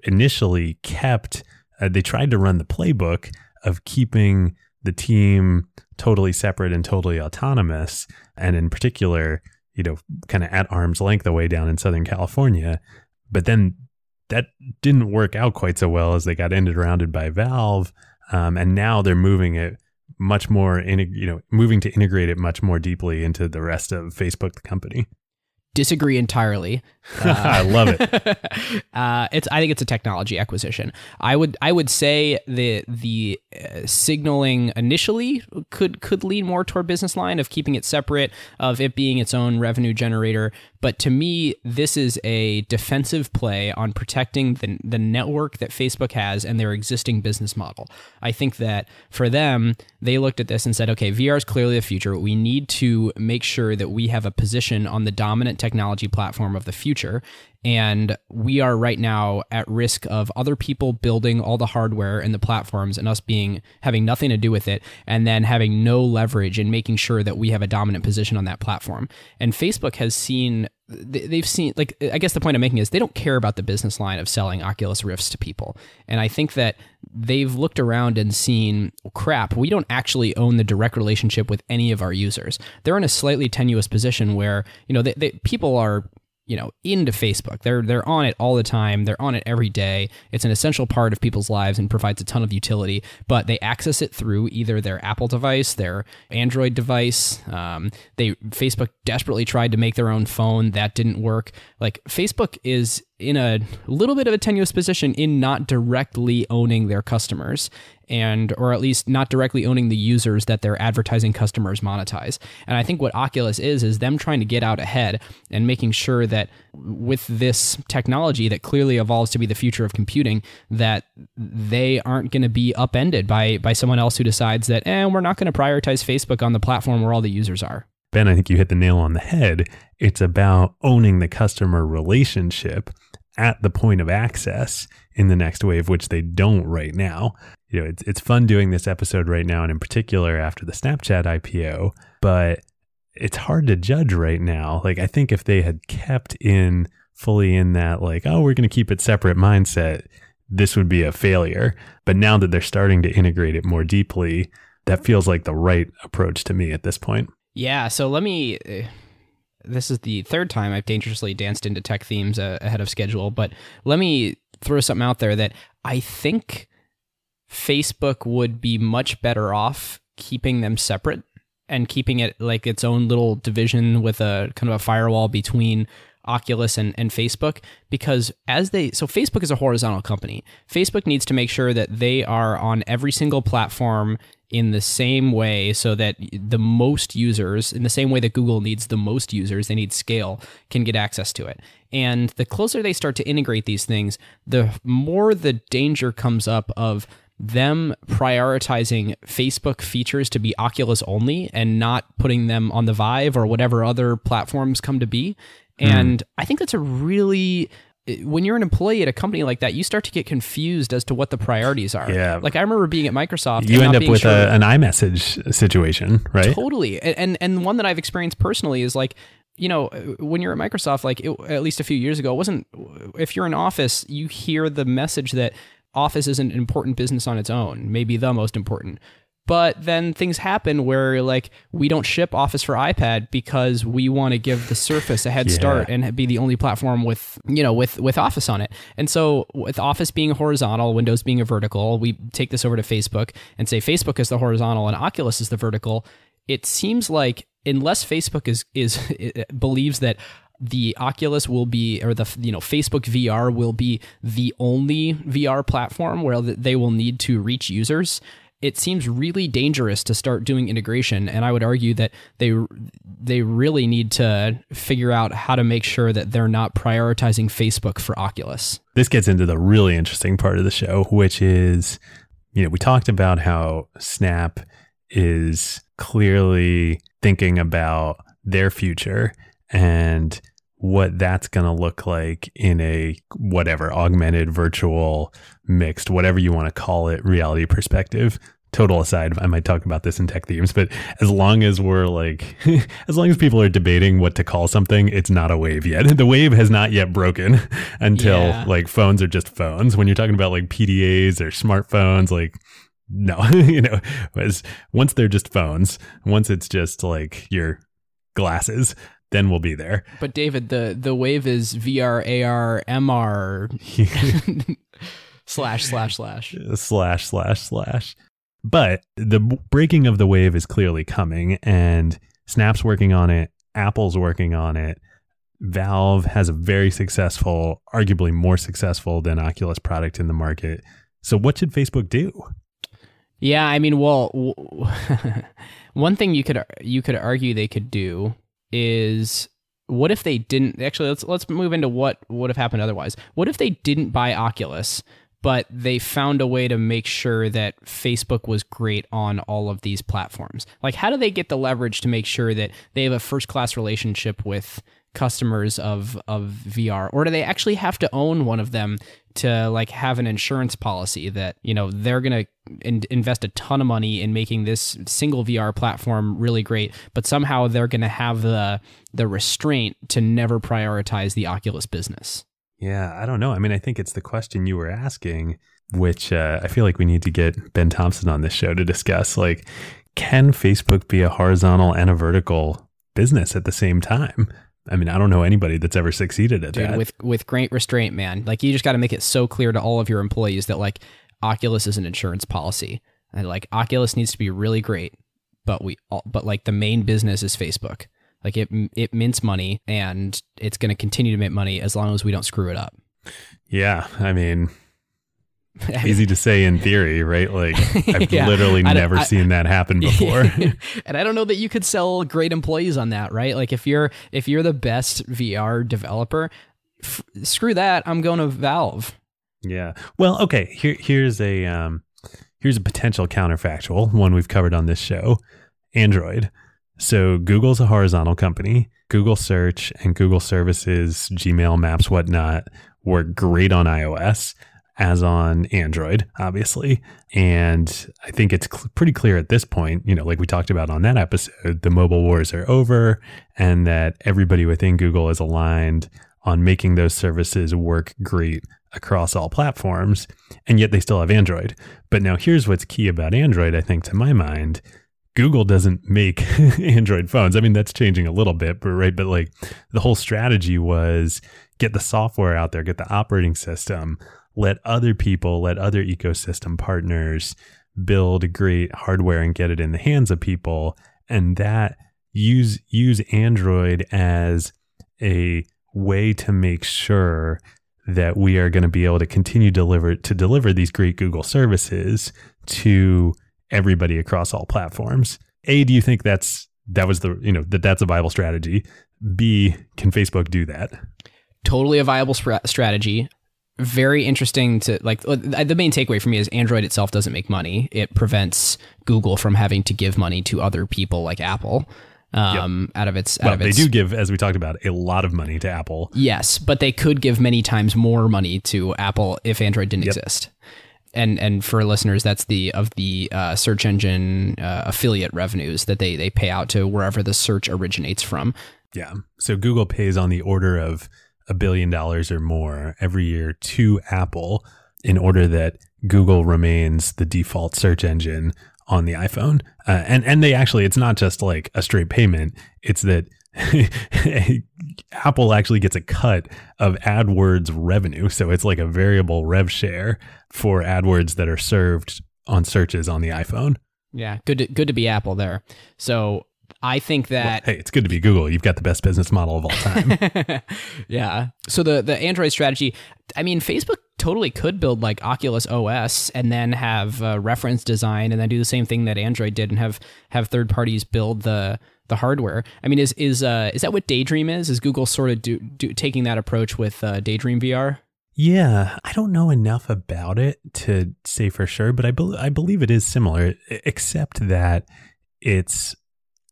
initially kept uh, they tried to run the playbook of keeping the team totally separate and totally autonomous, and in particular you know, kind of at arm's length away down in Southern California. But then that didn't work out quite so well as they got ended rounded by Valve. Um, and now they're moving it much more, in, you know, moving to integrate it much more deeply into the rest of Facebook, the company disagree entirely. Uh, I love it. uh, it's I think it's a technology acquisition. I would I would say the the uh, signaling initially could could lean more toward business line of keeping it separate, of it being its own revenue generator. But to me, this is a defensive play on protecting the the network that Facebook has and their existing business model. I think that for them, they looked at this and said, okay, VR is clearly the future. We need to make sure that we have a position on the dominant technology platform of the future. And we are right now at risk of other people building all the hardware and the platforms and us being having nothing to do with it and then having no leverage in making sure that we have a dominant position on that platform. And Facebook has seen they've seen like i guess the point i'm making is they don't care about the business line of selling oculus rifts to people and i think that they've looked around and seen crap we don't actually own the direct relationship with any of our users they're in a slightly tenuous position where you know they, they, people are you know into Facebook. They're they're on it all the time. They're on it every day. It's an essential part of people's lives and provides a ton of utility. But they access it through either their Apple device, their Android device. Um, they Facebook desperately tried to make their own phone. That didn't work. Like Facebook is in a little bit of a tenuous position in not directly owning their customers and or at least not directly owning the users that their advertising customers monetize. And I think what Oculus is is them trying to get out ahead and making sure that with this technology that clearly evolves to be the future of computing that they aren't going to be upended by by someone else who decides that eh, we're not going to prioritize Facebook on the platform where all the users are. Ben, I think you hit the nail on the head. It's about owning the customer relationship at the point of access in the next wave, which they don't right now. You know, it's it's fun doing this episode right now, and in particular after the Snapchat IPO, but it's hard to judge right now. Like I think if they had kept in fully in that like, oh, we're going to keep it separate mindset, this would be a failure. But now that they're starting to integrate it more deeply, that feels like the right approach to me at this point. Yeah, so let me. Eh, This is the third time I've dangerously danced into tech themes uh, ahead of schedule, but let me throw something out there that I think Facebook would be much better off keeping them separate and keeping it like its own little division with a kind of a firewall between Oculus and, and Facebook because as they so Facebook is a horizontal company. Facebook needs to make sure that they are on every single platform in the same way so that the most users, in the same way that Google needs the most users, they need scale, can get access to it. And the closer they start to integrate these things, the more the danger comes up of them prioritizing Facebook features to be Oculus only and not putting them on the Vive or whatever other platforms come to be. And mm. I think that's a really when you're an employee at a company like that, you start to get confused as to what the priorities are. Yeah. Like I remember being at Microsoft. You end up with sure a, an iMessage situation, right? Totally. And, and, and one that I've experienced personally is like, you know, when you're at Microsoft, like it, at least a few years ago, it wasn't, if you're in office, you hear the message that office isn't an important business on its own, maybe the most important. But then things happen where like we don't ship Office for iPad because we want to give the Surface a head yeah. start and be the only platform with you know with with Office on it. And so with Office being horizontal, Windows being a vertical, we take this over to Facebook and say Facebook is the horizontal and Oculus is the vertical. It seems like unless Facebook is is believes that the Oculus will be, or the you know Facebook VR will be the only VR platform where they will need to reach users it seems really dangerous to start doing integration and i would argue that they they really need to figure out how to make sure that they're not prioritizing facebook for oculus. This gets into the really interesting part of the show which is you know we talked about how snap is clearly thinking about their future and what that's going to look like in a whatever augmented virtual mixed whatever you want to call it reality perspective. Total aside i might talk about this in tech themes but as long as we're like as long as people are debating what to call something it's not a wave yet. The wave has not yet broken until yeah. like phones are just phones. When you're talking about like pdas or smartphones like no you know as once they're just phones once it's just like your glasses then we'll be there. But David, the the wave is VR, AR, MR slash slash slash slash slash slash. But the breaking of the wave is clearly coming, and Snap's working on it. Apple's working on it. Valve has a very successful, arguably more successful than Oculus product in the market. So, what should Facebook do? Yeah, I mean, well, one thing you could you could argue they could do is what if they didn't actually let's let's move into what would have happened otherwise. What if they didn't buy Oculus, but they found a way to make sure that Facebook was great on all of these platforms? Like how do they get the leverage to make sure that they have a first class relationship with customers of of VR or do they actually have to own one of them to like have an insurance policy that you know they're to in- invest a ton of money in making this single VR platform really great but somehow they're to have the the restraint to never prioritize the Oculus business. Yeah, I don't know. I mean, I think it's the question you were asking which uh, I feel like we need to get Ben Thompson on this show to discuss like can Facebook be a horizontal and a vertical business at the same time? I mean, I don't know anybody that's ever succeeded at Dude, that. with with great restraint, man. Like you just got to make it so clear to all of your employees that like Oculus is an insurance policy, and like Oculus needs to be really great, but we all, but like the main business is Facebook. Like it it mints money, and it's going to continue to mint money as long as we don't screw it up. yeah, I mean, easy to say in theory, right? Like I've Yeah. literally never I- seen that happen before. and I don't know that you could sell great employees on that, right? Like if you're if you're the best VR developer, f- screw that. I'm going to Valve. Yeah. Well, okay. Here, here's a um, here's a potential counterfactual one we've covered on this show. Android. So Google's a horizontal company. Google Search and Google Services, Gmail, Maps, whatnot, work great on iOS as on Android, obviously. And I think it's cl- pretty clear at this point, you know, like we talked about on that episode, the mobile wars are over and that everybody within Google is aligned on making those services work great across all platforms. And yet they still have Android. But now here's what's key about Android, I think, to my mind. Google doesn't make Android phones. I mean, that's changing a little bit, but right. But like the whole strategy was get the software out there, get the operating system, let other people, let other ecosystem partners build great hardware and get it in the hands of people. And that use use Android as a way to make sure that we are going to be able to continue deliver to deliver these great Google services to everybody across all platforms. A, do you think that's that was the you know that that's a viable strategy? B, can Facebook do that? totally a viable spra- strategy. Very interesting to like. uh, The main takeaway for me is Android itself doesn't make money. It prevents Google from having to give money to other people like Apple um, out of its. out Well, of they its, do give, as we talked about, a lot of money to Apple. Yes, but they could give many times more money to Apple if Android didn't Yep. exist. And and for listeners, that's the of the uh, search engine uh, affiliate revenues that they they pay out to wherever the search originates from. Yeah. So Google pays on the order of a billion dollars or more every year to Apple in order that Google remains the default search engine on the iPhone. Uh, and and they actually it's not just like a straight payment, it's that Apple actually gets a cut of AdWords revenue. So it's like a variable rev share for AdWords that are served on searches on the iPhone. Yeah, good to, good to be Apple there. So I think Well, that hey, it's good to be Google. You've got the best business model of all time. yeah. So the the Android strategy, I mean, Facebook totally could build like Oculus OS and then have uh, reference design and then do the same thing that Android did and have have third parties build the the hardware. I mean, is is uh, is that what Daydream is? Is Google sort of do, do taking that approach with uh, Daydream VR? Yeah, I don't know enough about it to say for sure, but I, bel I believe it is similar, except that it's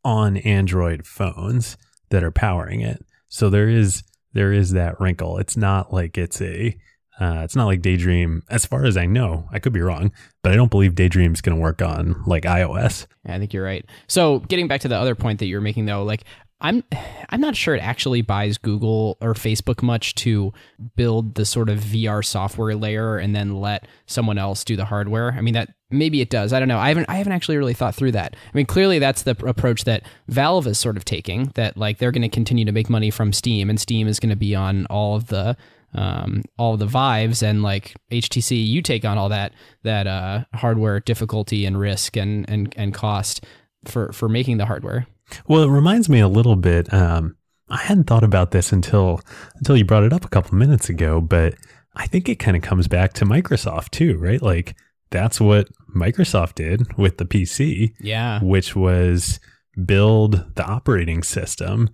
on Android phones that are powering it. So there is there is that wrinkle. It's not like it's a uh, it's not like Daydream. As far as I know, I could be wrong, but I don't believe Daydream's going to work on like iOS. I think you're right. So getting back to the other point that you were making though, like I'm I'm not sure it actually buys Google or Facebook much to build the sort of VR software layer and then let someone else do the hardware. I mean that maybe it does. I don't know. I haven't I haven't actually really thought through that. I mean clearly that's the approach that Valve is sort of taking that like they're going to continue to make money from Steam and Steam is going to be on all of the um, all the Vives and like HTC, you take on all that that uh, hardware difficulty and risk and and and cost for for making the hardware. Well, it reminds me a little bit. Um, I hadn't thought about this until until you brought it up a couple minutes ago, but I think it kind of comes back to Microsoft too, right? Like that's what Microsoft did with the PC, Yeah, which was build the operating system,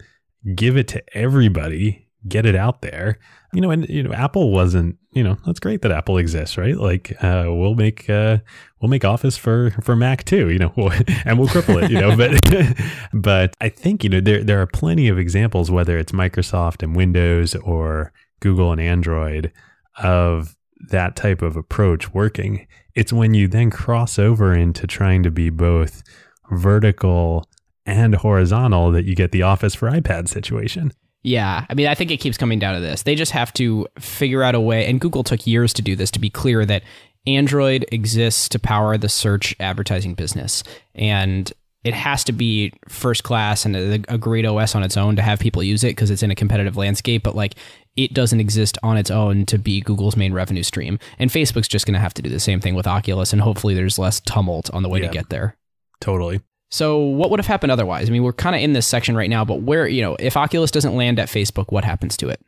give it to everybody, get it out there. You know, and you know, Apple wasn't. You know, that's great that Apple exists, right? Like, uh, we'll make uh, we'll make Office for for Mac too. You know, we'll, and we'll cripple it. You know, but but I think you know there there are plenty of examples, whether it's Microsoft and Windows or Google and Android, of that type of approach working. It's when you then cross over into trying to be both vertical and horizontal that you get the Office for iPad situation. Yeah. I mean, I think it keeps coming down to this. They just have to figure out a way. And Google took years to do this. To be clear, that Android exists to power the search advertising business, and it has to be first class and a, a great OS on its own to have people use it because it's in a competitive landscape. But like, it doesn't exist on its own to be Google's main revenue stream. And Facebook's just going to have to do the same thing with Oculus, and hopefully there's less tumult on the way Yeah. to get there. Totally. So, what would have happened otherwise? I mean, we're kind of in this section right now, but where, you know, if Oculus doesn't land at Facebook, what happens to it?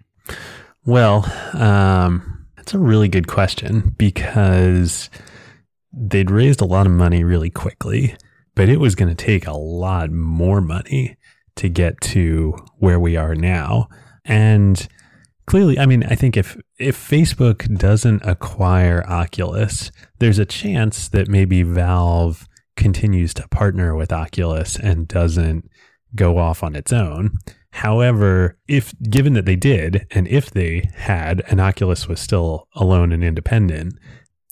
Well, um, that's a really good question because they'd raised a lot of money really quickly, but it was going to take a lot more money to get to where we are now. And clearly, I mean, I think if if Facebook doesn't acquire Oculus, there's a chance that maybe Valve continues to partner with Oculus and doesn't go off on its own. However, if given that they did, and if they had, and Oculus was still alone and independent,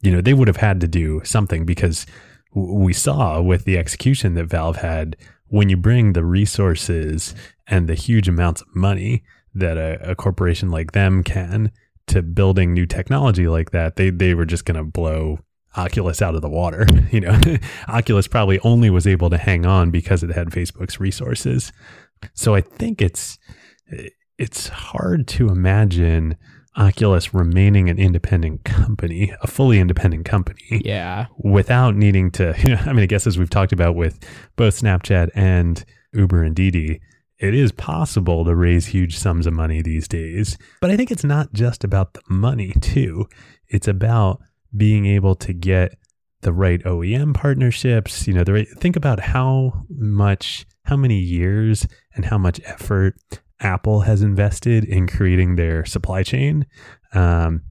you know, they would have had to do something because we saw with the execution that Valve had when you bring the resources and the huge amounts of money that a, a corporation like them can to building new technology like that, they they were just going to blow Oculus out of the water. You know, Oculus probably only was able to hang on because it had Facebook's resources. So I think it's it's hard to imagine Oculus remaining an independent company, a fully independent company, Yeah. without needing to. You know, I mean, I guess as we've talked about with both Snapchat and Uber and Didi, it is possible to raise huge sums of money these days. But I think it's not just about the money, too. It's about being able to get the right OEM partnerships. You know, the right, think about how much, how many years and how much effort Apple has invested in creating their supply chain. Um,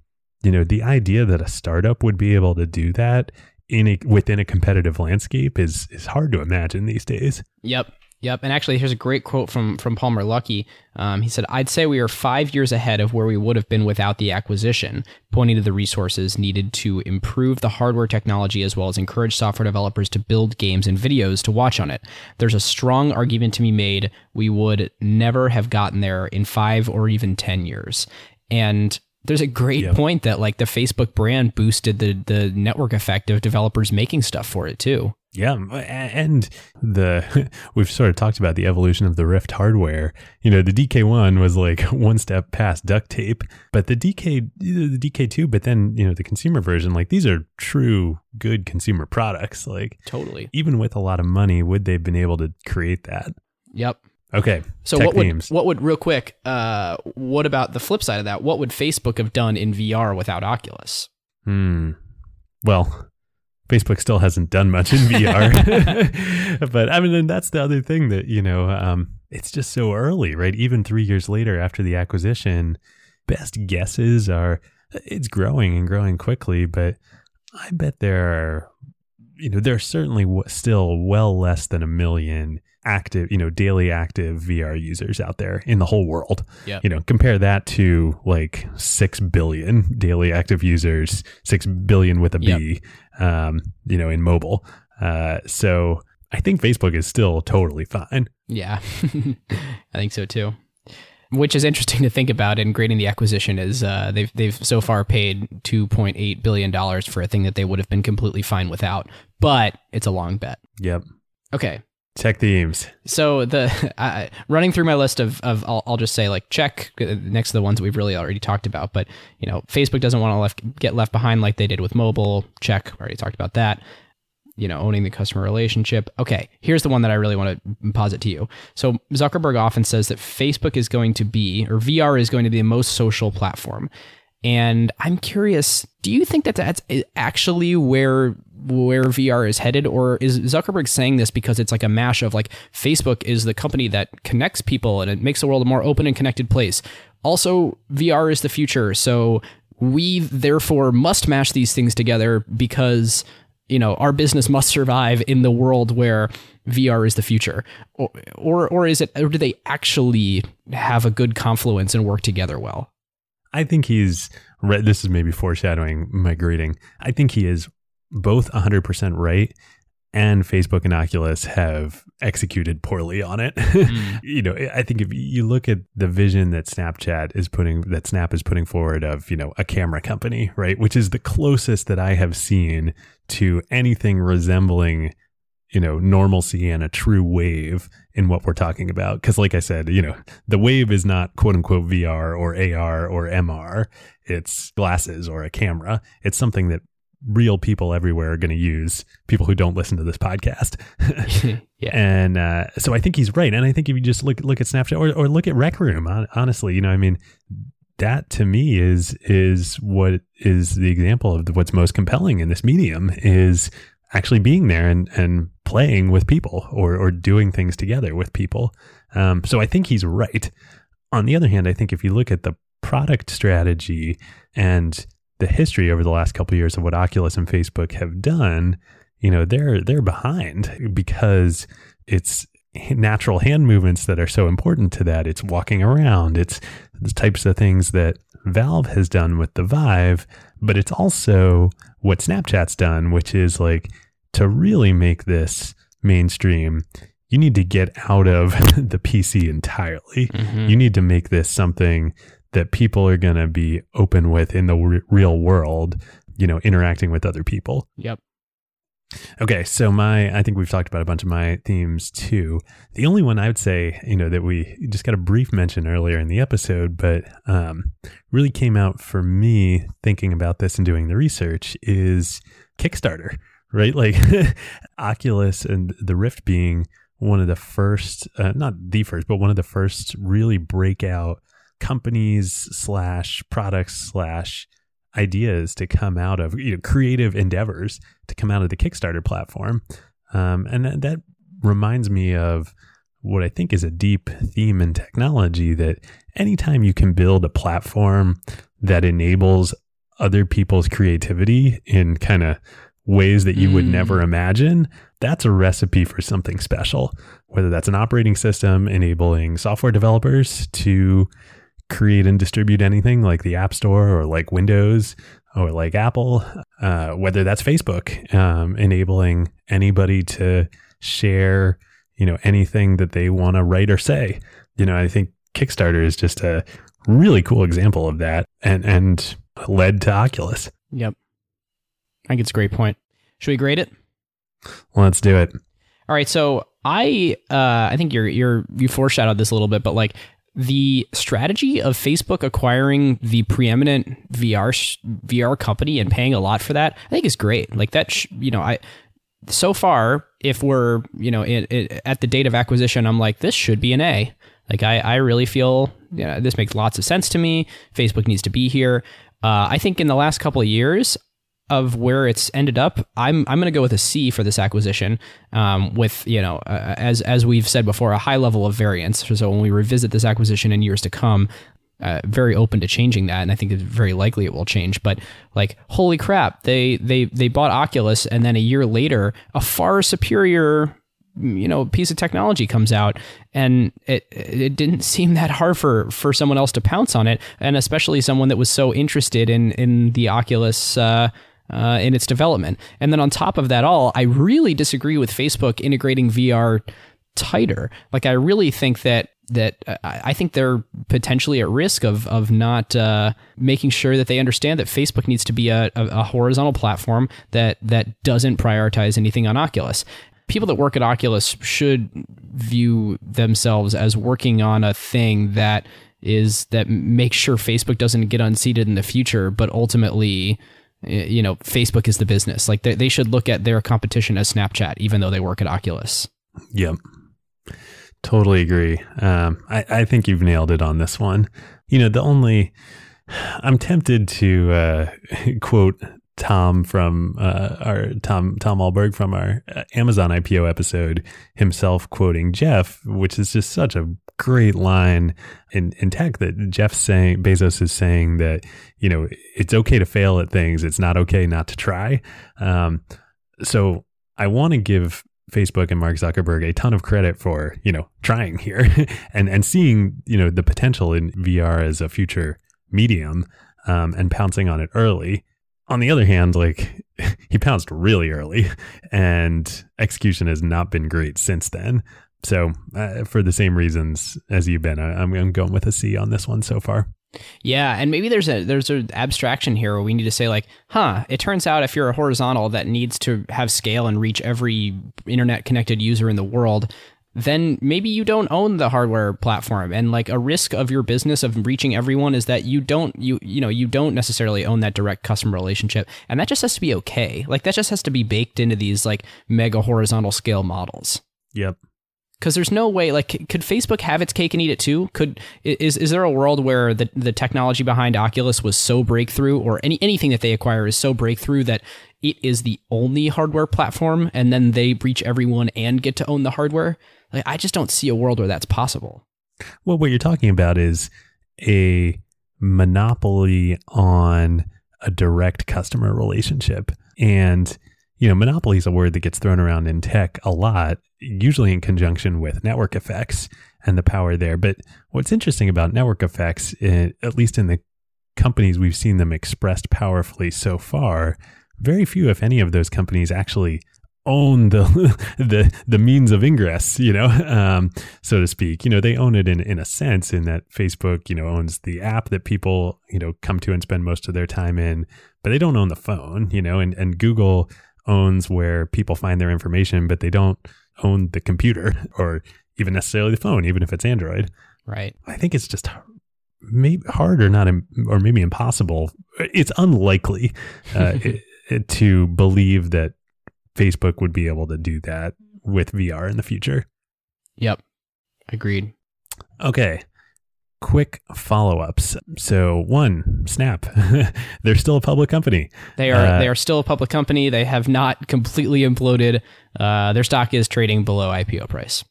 you know, the idea that a startup would be able to do that in a within a competitive landscape is is hard to imagine these days. Yep. Yep. And actually, here's a great quote from from Palmer Luckey. Um, he said, "I'd say we are five years ahead of where we would have been without the acquisition, pointing to the resources needed to improve the hardware technology as well as encourage software developers to build games and videos to watch on it. There's a strong argument to be made we would never have gotten there in five or even ten years." And there's a great Yep. point that like the Facebook brand boosted the the network effect of developers making stuff for it too. Yeah, and the we've sort of talked about the evolution of the Rift hardware. You know, the DK1 was like one step past duct tape, but the DK the DK2, but then you know the consumer version, like these are true good consumer products. Like Totally. even with a lot of money, would they've been able to create that? Yep. Okay, So tech what would themes. what would real quick? Uh, what about the flip side of that? What would Facebook have done in VR without Oculus? Hmm. Well, Facebook still hasn't done much in VR, but I mean, and that's the other thing that you know, um, it's just so early, right? Even three years later after the acquisition, best guesses are it's growing and growing quickly, but I bet there are, you know, there are certainly w- still well less than a million active, you know, daily active VR users out there in the whole world. Yep. You know, compare that to like 6 billion daily active users, 6 billion with a B, um, you know, in mobile. Uh, so I think Facebook is still totally fine. Yeah, I think so too. Which is interesting to think about in grading the acquisition is uh, they've they've so far paid two point eight billion dollars for a thing that they would have been completely fine without, but it's a long bet. Yep. Okay, Tech themes. So the uh, running through my list of of I'll, I'll just say like check uh, next to the ones that we've really already talked about. But you know, Facebook doesn't want to left, get left behind like they did with mobile. Check. Already talked about that. You know, owning the customer relationship. Okay, here's the one that I really want to posit to you. So Zuckerberg often says that Facebook is going to be, or VR is going to be the most social platform. And I'm curious, do you think that that's actually where where VR is headed, or is Zuckerberg saying this because it's like a mash of like Facebook is the company that connects people and it makes the world a more open and connected place. Also, VR is the future, so we therefore must mash these things together because you know our business must survive in the world where VR is the future, or or, or is it? Or do they actually have a good confluence and work together well? I think he's. This is maybe foreshadowing my greeting. I think he is both 100% right and Facebook and Oculus have executed poorly on it. Hmm. you know, I think if you look at the vision that Snapchat is putting, that Snap is putting forward of, you know, a camera company, right? Which is the closest that I have seen to anything resembling you know, normalcy and a true wave in what we're talking about. Cause like I said, you know, the wave is not quote unquote VR or AR or MR. It's glasses or a camera. It's something that real people everywhere are going to use people who don't listen to this podcast. Yeah. and uh, so i think he's right. And i think if you just look look at snapchat or, or look at rec room honestly you know i mean that to me is is what is the example of what's most compelling in this medium is actually being there and and playing with people or or doing things together with people. Um, so i think he's right. On the other hand i think if you look at the product strategy and the history over the last couple of years of what Oculus and Facebook have done, you know, they're they're behind because it's natural hand movements that are so important to that. It's walking around. It's the types of things that Valve has done with the Vive, but it's also what Snapchat's done, which is like to really make this mainstream, you need to get out of the PC entirely. Mm-hmm. You need to make this something that people are going to be open with in the r- real world, you know, interacting with other people. Yep. Okay, so my I think we've talked about a bunch of my themes too. The only one I would say, you know, that we just got a brief mention earlier in the episode, but um, really came out for me thinking about this and doing the research is Kickstarter, right? Like Oculus and the Rift being one of the first, uh, not the first, but one of the first really breakout companies slash products slash ideas to come out of you know creative endeavors to come out of the Kickstarter platform, um, and that, that reminds me of what I think is a deep theme in technology that anytime you can build a platform that enables other people's creativity in kind of ways that you mm. would never imagine, that's a recipe for something special. Whether that's an operating system enabling software developers to create and distribute anything like the App Store or like Windows or like Apple, uh, whether that's Facebook, um, enabling anybody to share, you know, anything that they want to write or say. You know, I think Kickstarter is just a really cool example of that and, and led to Oculus. Yep. I think it's a great point. Should we grade it? Let's do it. All right. So I uh, I think you're you're you foreshadowed this a little bit, but like the strategy of Facebook acquiring the preeminent VR VR company and paying a lot for that, I think is great. Like that, sh- you know, I so far, if we're you know at the date of acquisition, I'm like this should be an A. Like I, I really feel yeah, this makes lots of sense to me. Facebook needs to be here. Uh, I think in the last couple of years, of where it's ended up, I'm I'm going to go with a C for this acquisition. Um, with you know, uh, as as we've said before, a high level of variance. So when we revisit this acquisition in years to come, uh, very open to changing that, and I think it's very likely it will change. But like, holy crap, they they they bought Oculus, and then a year later, a far superior you know piece of technology comes out and it it didn't seem that hard for for someone else to pounce on it and especially someone that was so interested in in the Oculus uh, uh, in its development. And then on top of that all, I really disagree with Facebook integrating VR tighter. Like I really think that that uh, I think they're potentially at risk of of not uh, making sure that they understand that Facebook needs to be a, a, a, horizontal platform that that doesn't prioritize anything on Oculus. People that work at Oculus should view themselves as working on a thing that is that makes sure Facebook doesn't get unseated in the future, but ultimately you know, Facebook is the business. Like they, they should look at their competition as Snapchat, even though they work at Oculus. Yep. Totally agree. Um, I, I think you've nailed it on this one. You know, the only, I'm tempted to uh, quote Tom from uh, our Tom Tom Alberg from our uh, Amazon IPO episode himself quoting Jeff, which is just such a great line in, in tech that Jeff's saying, Bezos is saying that, you know, it's okay to fail at things. It's not okay not to try. Um, so I want to give Facebook and Mark Zuckerberg a ton of credit for, you know, trying here and, and seeing, you know, the potential in VR as a future medium um, and pouncing on it early. On the other hand, like he pounced really early and execution has not been great since then. So, uh, for the same reasons as you've been, I, am I'm going with a C on this one so far. Yeah, and maybe there's a there's an abstraction here where we need to say like, huh, it turns out if you're a horizontal that needs to have scale and reach every internet connected user in the world, then maybe you don't own the hardware platform. And like a risk of your business of reaching everyone is that you don't you you know you don't necessarily own that direct customer relationship. And that just has to be okay. Like that just has to be baked into these like mega horizontal scale models. Yep. because there's no way like could facebook have its cake and eat it too? Could is is there a world where the, the technology behind oculus was so breakthrough or any anything that they acquire is so breakthrough that it is the only hardware platform and then they reach everyone and get to own the hardware like i just don't see a world where that's possible Well, what you're talking about is a monopoly on a direct customer relationship. And, you know, monopoly is a word that gets thrown around in tech a lot, usually in conjunction with network effects and the power there. But what's interesting about network effects, eh, at least in the companies we've seen them expressed powerfully so far, very few, if any, of those companies actually own the the the means of ingress, you know, um, so to speak. You know, they own it in in a sense, in that Facebook, you know, owns the app that people you know come to and spend most of their time in, but they don't own the phone, you know, and and Google owns where people find their information, but they don't own the computer or even necessarily the phone, even if it's Android. right I think it's just maybe hard or not, or maybe impossible. It's unlikely uh, it, it- to believe that Facebook would be able to do that with VR in the future. yep agreed Okay. Quick follow ups. So, one, Snap. They're still a public company. they are Uh, they are still a public company they have not completely imploded uh, their stock is trading below ipo price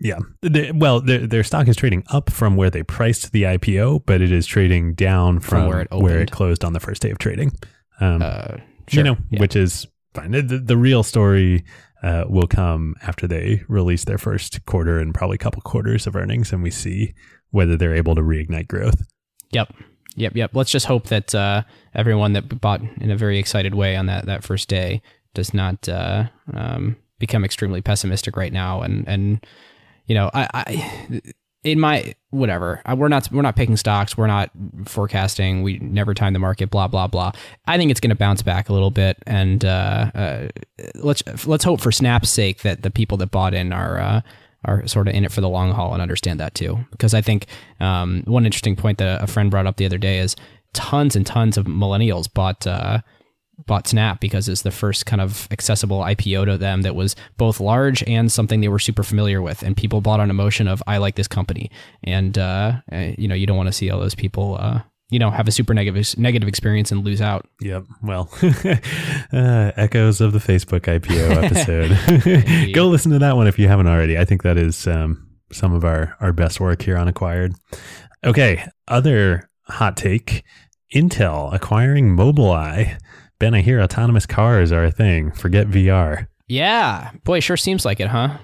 Yeah. They, well, their, their stock is trading up from where they priced the IPO, but it is trading down from, From where it where it closed on the first day of trading. Um, uh, you know, Yeah. which is fine. The, the real story uh, will come after they release their first quarter and probably a couple quarters of earnings, and we see whether they're able to reignite growth. Yep. Yep. Yep. Let's just hope that uh, everyone that bought in a very excited way on that, that first day does not uh, um, become extremely pessimistic right now. And, and you know, I, I in my whatever, we're not we're not picking stocks. We're not forecasting. We never time the market. Blah blah blah. I think it's going to bounce back a little bit. And uh, uh, let's let's hope for Snap's sake that the people that bought in are. Uh, are sort of in it for the long haul and understand that too. Because I think um, one interesting point that a friend brought up the other day is tons and tons of millennials bought uh, bought Snap because it's the first kind of accessible IPO to them that was both large and something they were super familiar with, and people bought on emotion of I like this company, and uh, uh, you know you don't want to see all those people. Uh, you know, have a super negative negative experience and lose out. Yep. Well, uh, echoes of the Facebook IPO episode. Go listen to that one if you haven't already. I think that is um, some of our, our best work here on Acquired. Okay. Other hot take Intel acquiring Mobileye. Ben, I hear autonomous cars are a thing. Forget VR. Yeah, boy, sure seems like it, huh?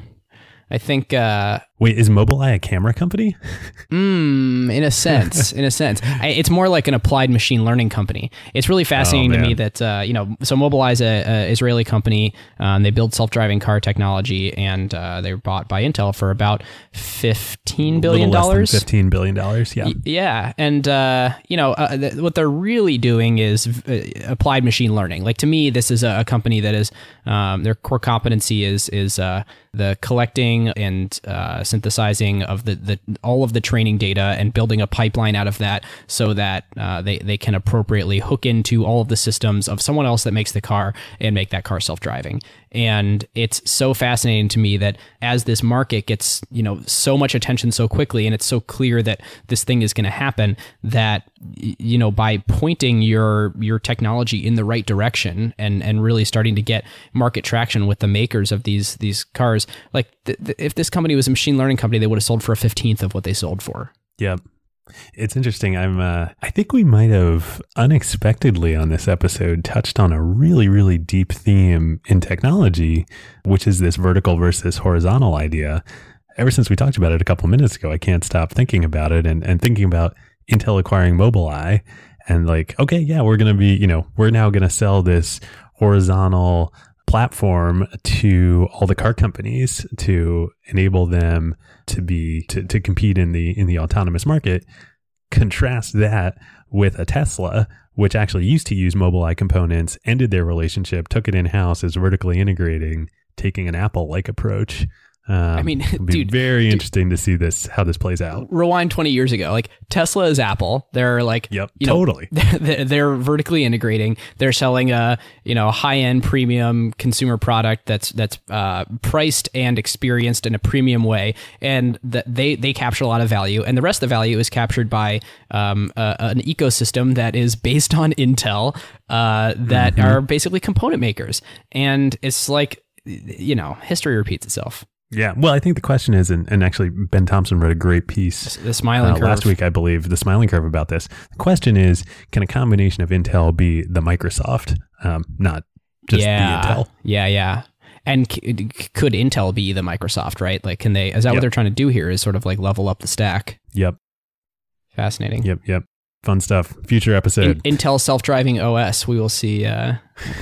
I think uh, Wait, is Mobileye a camera company? Mm, in a sense, in a sense, I, it's more like an applied machine learning company. It's really fascinating to me that uh, you know, so Mobileye is a, a Israeli company. Um, they build self-driving car technology, and uh, they were bought by Intel for about fifteen billion Little less than dollars. Fifteen billion dollars. Yeah. Y- Yeah, and uh, you know uh, th- what they're really doing is uh, applied machine learning. Like to me, this is a, a company that is um, their core competency is is uh, the collecting and uh, synthesizing of the, the all of the training data and building a pipeline out of that, so that uh, they they can appropriately hook into all of the systems of someone else that makes the car and make that car self driving. And it's so fascinating to me that as this market gets, you know, so much attention so quickly and it's so clear that this thing is going to happen that you know, by pointing your your technology in the right direction and and really starting to get market traction with the makers of these these cars, like th- th- if this company was a machine learning company, they would have sold for a 15th of what they sold for. Yep. It's interesting. I'm uh I think we might have unexpectedly on this episode touched on a really really deep theme in technology, which is this vertical versus horizontal idea. Ever since we talked about it a couple minutes ago, I can't stop thinking about it and and thinking about Intel acquiring Mobileye and like, okay, yeah, we're to be, you know, we're now to sell this horizontal platform to all the car companies to enable them to be to, to compete in the in the autonomous market contrast that with a Tesla, which actually used to use Mobileye components, ended their relationship, took it in house, is vertically integrating, taking an Apple like approach. Um, I mean, it'll be dude, very interesting to see this how this plays out. Rewind 20 years ago, like Tesla is Apple. They're like, Yep, you know, totally. they're, they're vertically integrating. They're selling a you know high end premium consumer product that's that's uh, priced and experienced in a premium way, and that they they capture a lot of value, and the rest of the value is captured by um, a, an ecosystem that is based on Intel uh, that are basically component makers, and it's like you know history repeats itself. Yeah. Well, I think the question is, and, and actually Ben Thompson wrote a great piece The smiling uh, curve. last week, I believe, the smiling curve about this. The question is, can a combination of Intel be the Microsoft, um, not just yeah, the Intel? Yeah, yeah. And c- could Intel be the Microsoft, right? Like, can they? Is that Yep. what they're trying to do here? Is sort of like level up the stack? Yep. Fascinating. Yep. Yep. Fun stuff. Future In- episode Intel self-driving OS. We will see. Uh,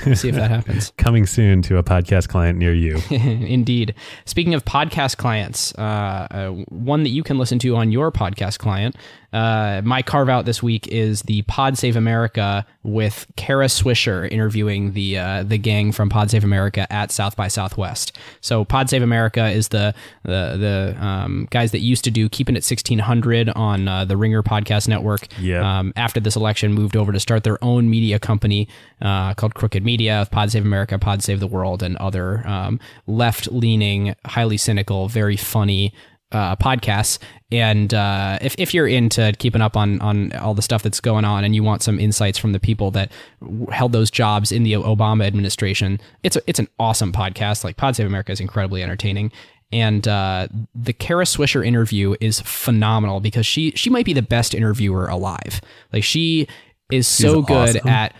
we'll see if that happens. coming soon to a podcast client near you. Indeed. Speaking of podcast clients, uh, uh, one that you can listen to on your podcast client. Uh, my carve out this week is the Pod Save America with Kara Swisher interviewing the uh, the gang from Pod Save America at South by Southwest. So Pod Save America is the the the um, guys that used to do Keeping It 1600 on uh, the Ringer podcast network. Yeah. Um, after this election, moved over to start their own media company uh, called Crooked Media, Pod Save America, Pod Save the World, and other um, left leaning, highly cynical, very funny. Uh, podcasts and uh, if, if you're into keeping up on on all the stuff that's going on and you want some insights from the people that held those jobs in the Obama administration it's a, it's an awesome podcast like Pod Save America is incredibly entertaining and uh, the Kara Swisher interview is phenomenal because she she might be the best interviewer alive. Like she is so She's good awesome. at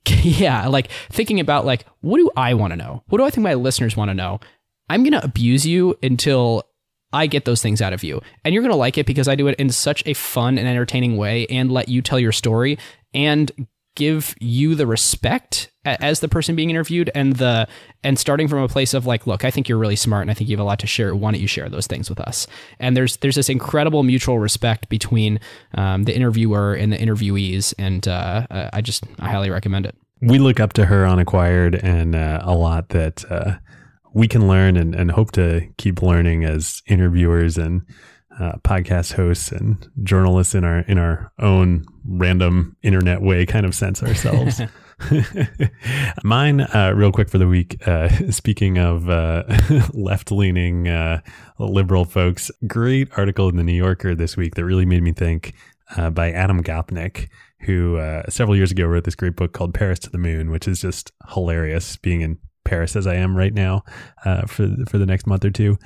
yeah, like thinking about like what do I want to know? What do I think my listeners want to know? I'm going to abuse you until I get those things out of you. And you're going to like it because I do it in such a fun and entertaining way and let you tell your story and give you the respect as the person being interviewed and the and starting from a place of like look I think you're really smart and I think you have a lot to share. Why don't you share those things with us? And there's there's this incredible mutual respect between um, the interviewer and the interviewees. And uh, I just I highly recommend it. We look up to her on Acquired and uh, a lot that uh, we can learn and, and hope to keep learning as interviewers and uh, podcast hosts and journalists in our in our own random internet way kind of sense ourselves. Mine, uh, real quick for the week. Uh, speaking of uh, left leaning uh, liberal folks, great article in the New Yorker this week that really made me think uh, by Adam Gopnik, who uh, several years ago wrote this great book called Paris to the Moon, which is just hilarious being in Paris as I am right now for for the next month or two.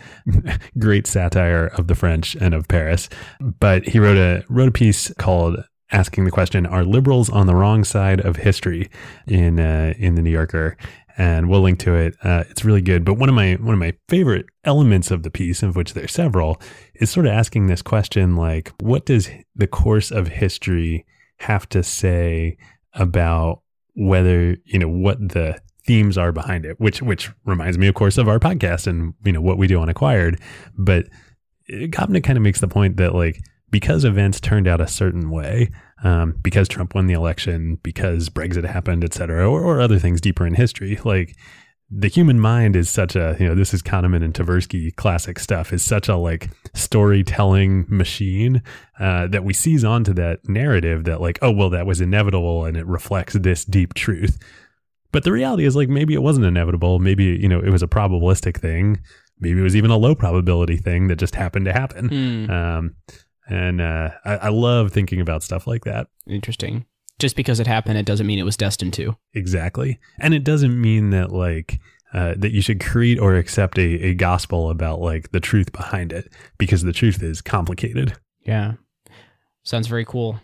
Great satire of the French and of Paris. But he wrote a wrote a piece called asking the question are liberals on the wrong side of history in uh, in the New Yorker? And we'll link to it. Uh, it's really good. But one of my one of my favorite elements of the piece of which there's several is sort of asking this question like what does the course of history have to say about whether you know what the themes are behind it which which reminds me of course of our podcast and you know what we do on acquired. But Gopnik kind of makes the point that like because events turned out a certain way, um, because Trump won the election, because Brexit happened, et cetera, or, or other things deeper in history, like the human mind is such a, you know, this is Kahneman and Tversky classic stuff, is such a like storytelling machine uh, that we seize onto that narrative that like, oh, well, that was inevitable and it reflects this deep truth. But the reality is like maybe it wasn't inevitable. Maybe, you know, it was a probabilistic thing. Maybe it was even a low probability thing that just happened to happen. Hmm, Um, and uh, I, I love thinking about stuff like that. interesting just because it happened it doesn't mean it was destined to Exactly. And it doesn't mean that like uh, that you should create or accept a, a gospel about like the truth behind it because the truth is complicated. yeah sounds very cool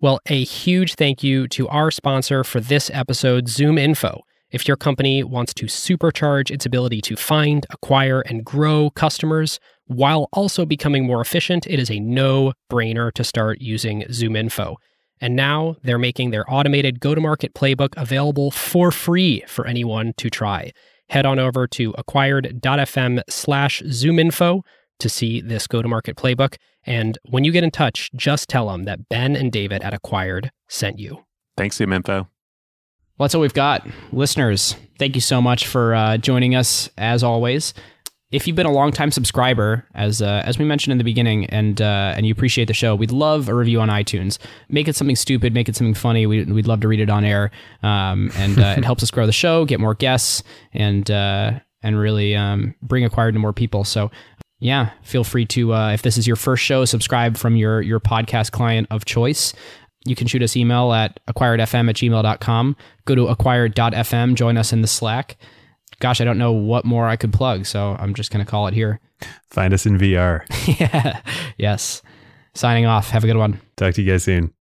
Well, a huge thank you to our sponsor for this episode, ZoomInfo. If your company wants to supercharge its ability to find, acquire, and grow customers while also becoming more efficient, it is a no brainer to start using ZoomInfo. And now they're making their automated go to market playbook available for free for anyone to try. Head on over to acquired.fm slash zoominfo to see this go to market playbook. And when you get in touch, just tell them that Ben and David at Acquired sent you. Thanks, ZoomInfo. Well, that's all we've got. Listeners, thank you so much for uh, joining us as always. If you've been a longtime subscriber, as uh, as we mentioned in the beginning, and uh, and you appreciate the show, we'd love a review on iTunes. Make it something stupid, make it something funny. We, would love to read it on air, um, and uh, it helps us grow the show, get more guests, and uh, and really um, bring acquired to more people. So yeah, feel free to uh, if this is your first show, subscribe from your your podcast client of choice. You can shoot us email at acquiredfm at gmail.com. Go to acquired.fm, join us in the Slack. Gosh, I don't know what more I could plug, so I'm just going to call it here. Find us in VR. yeah. Yes. Signing off. Have a good one. Talk to you guys soon.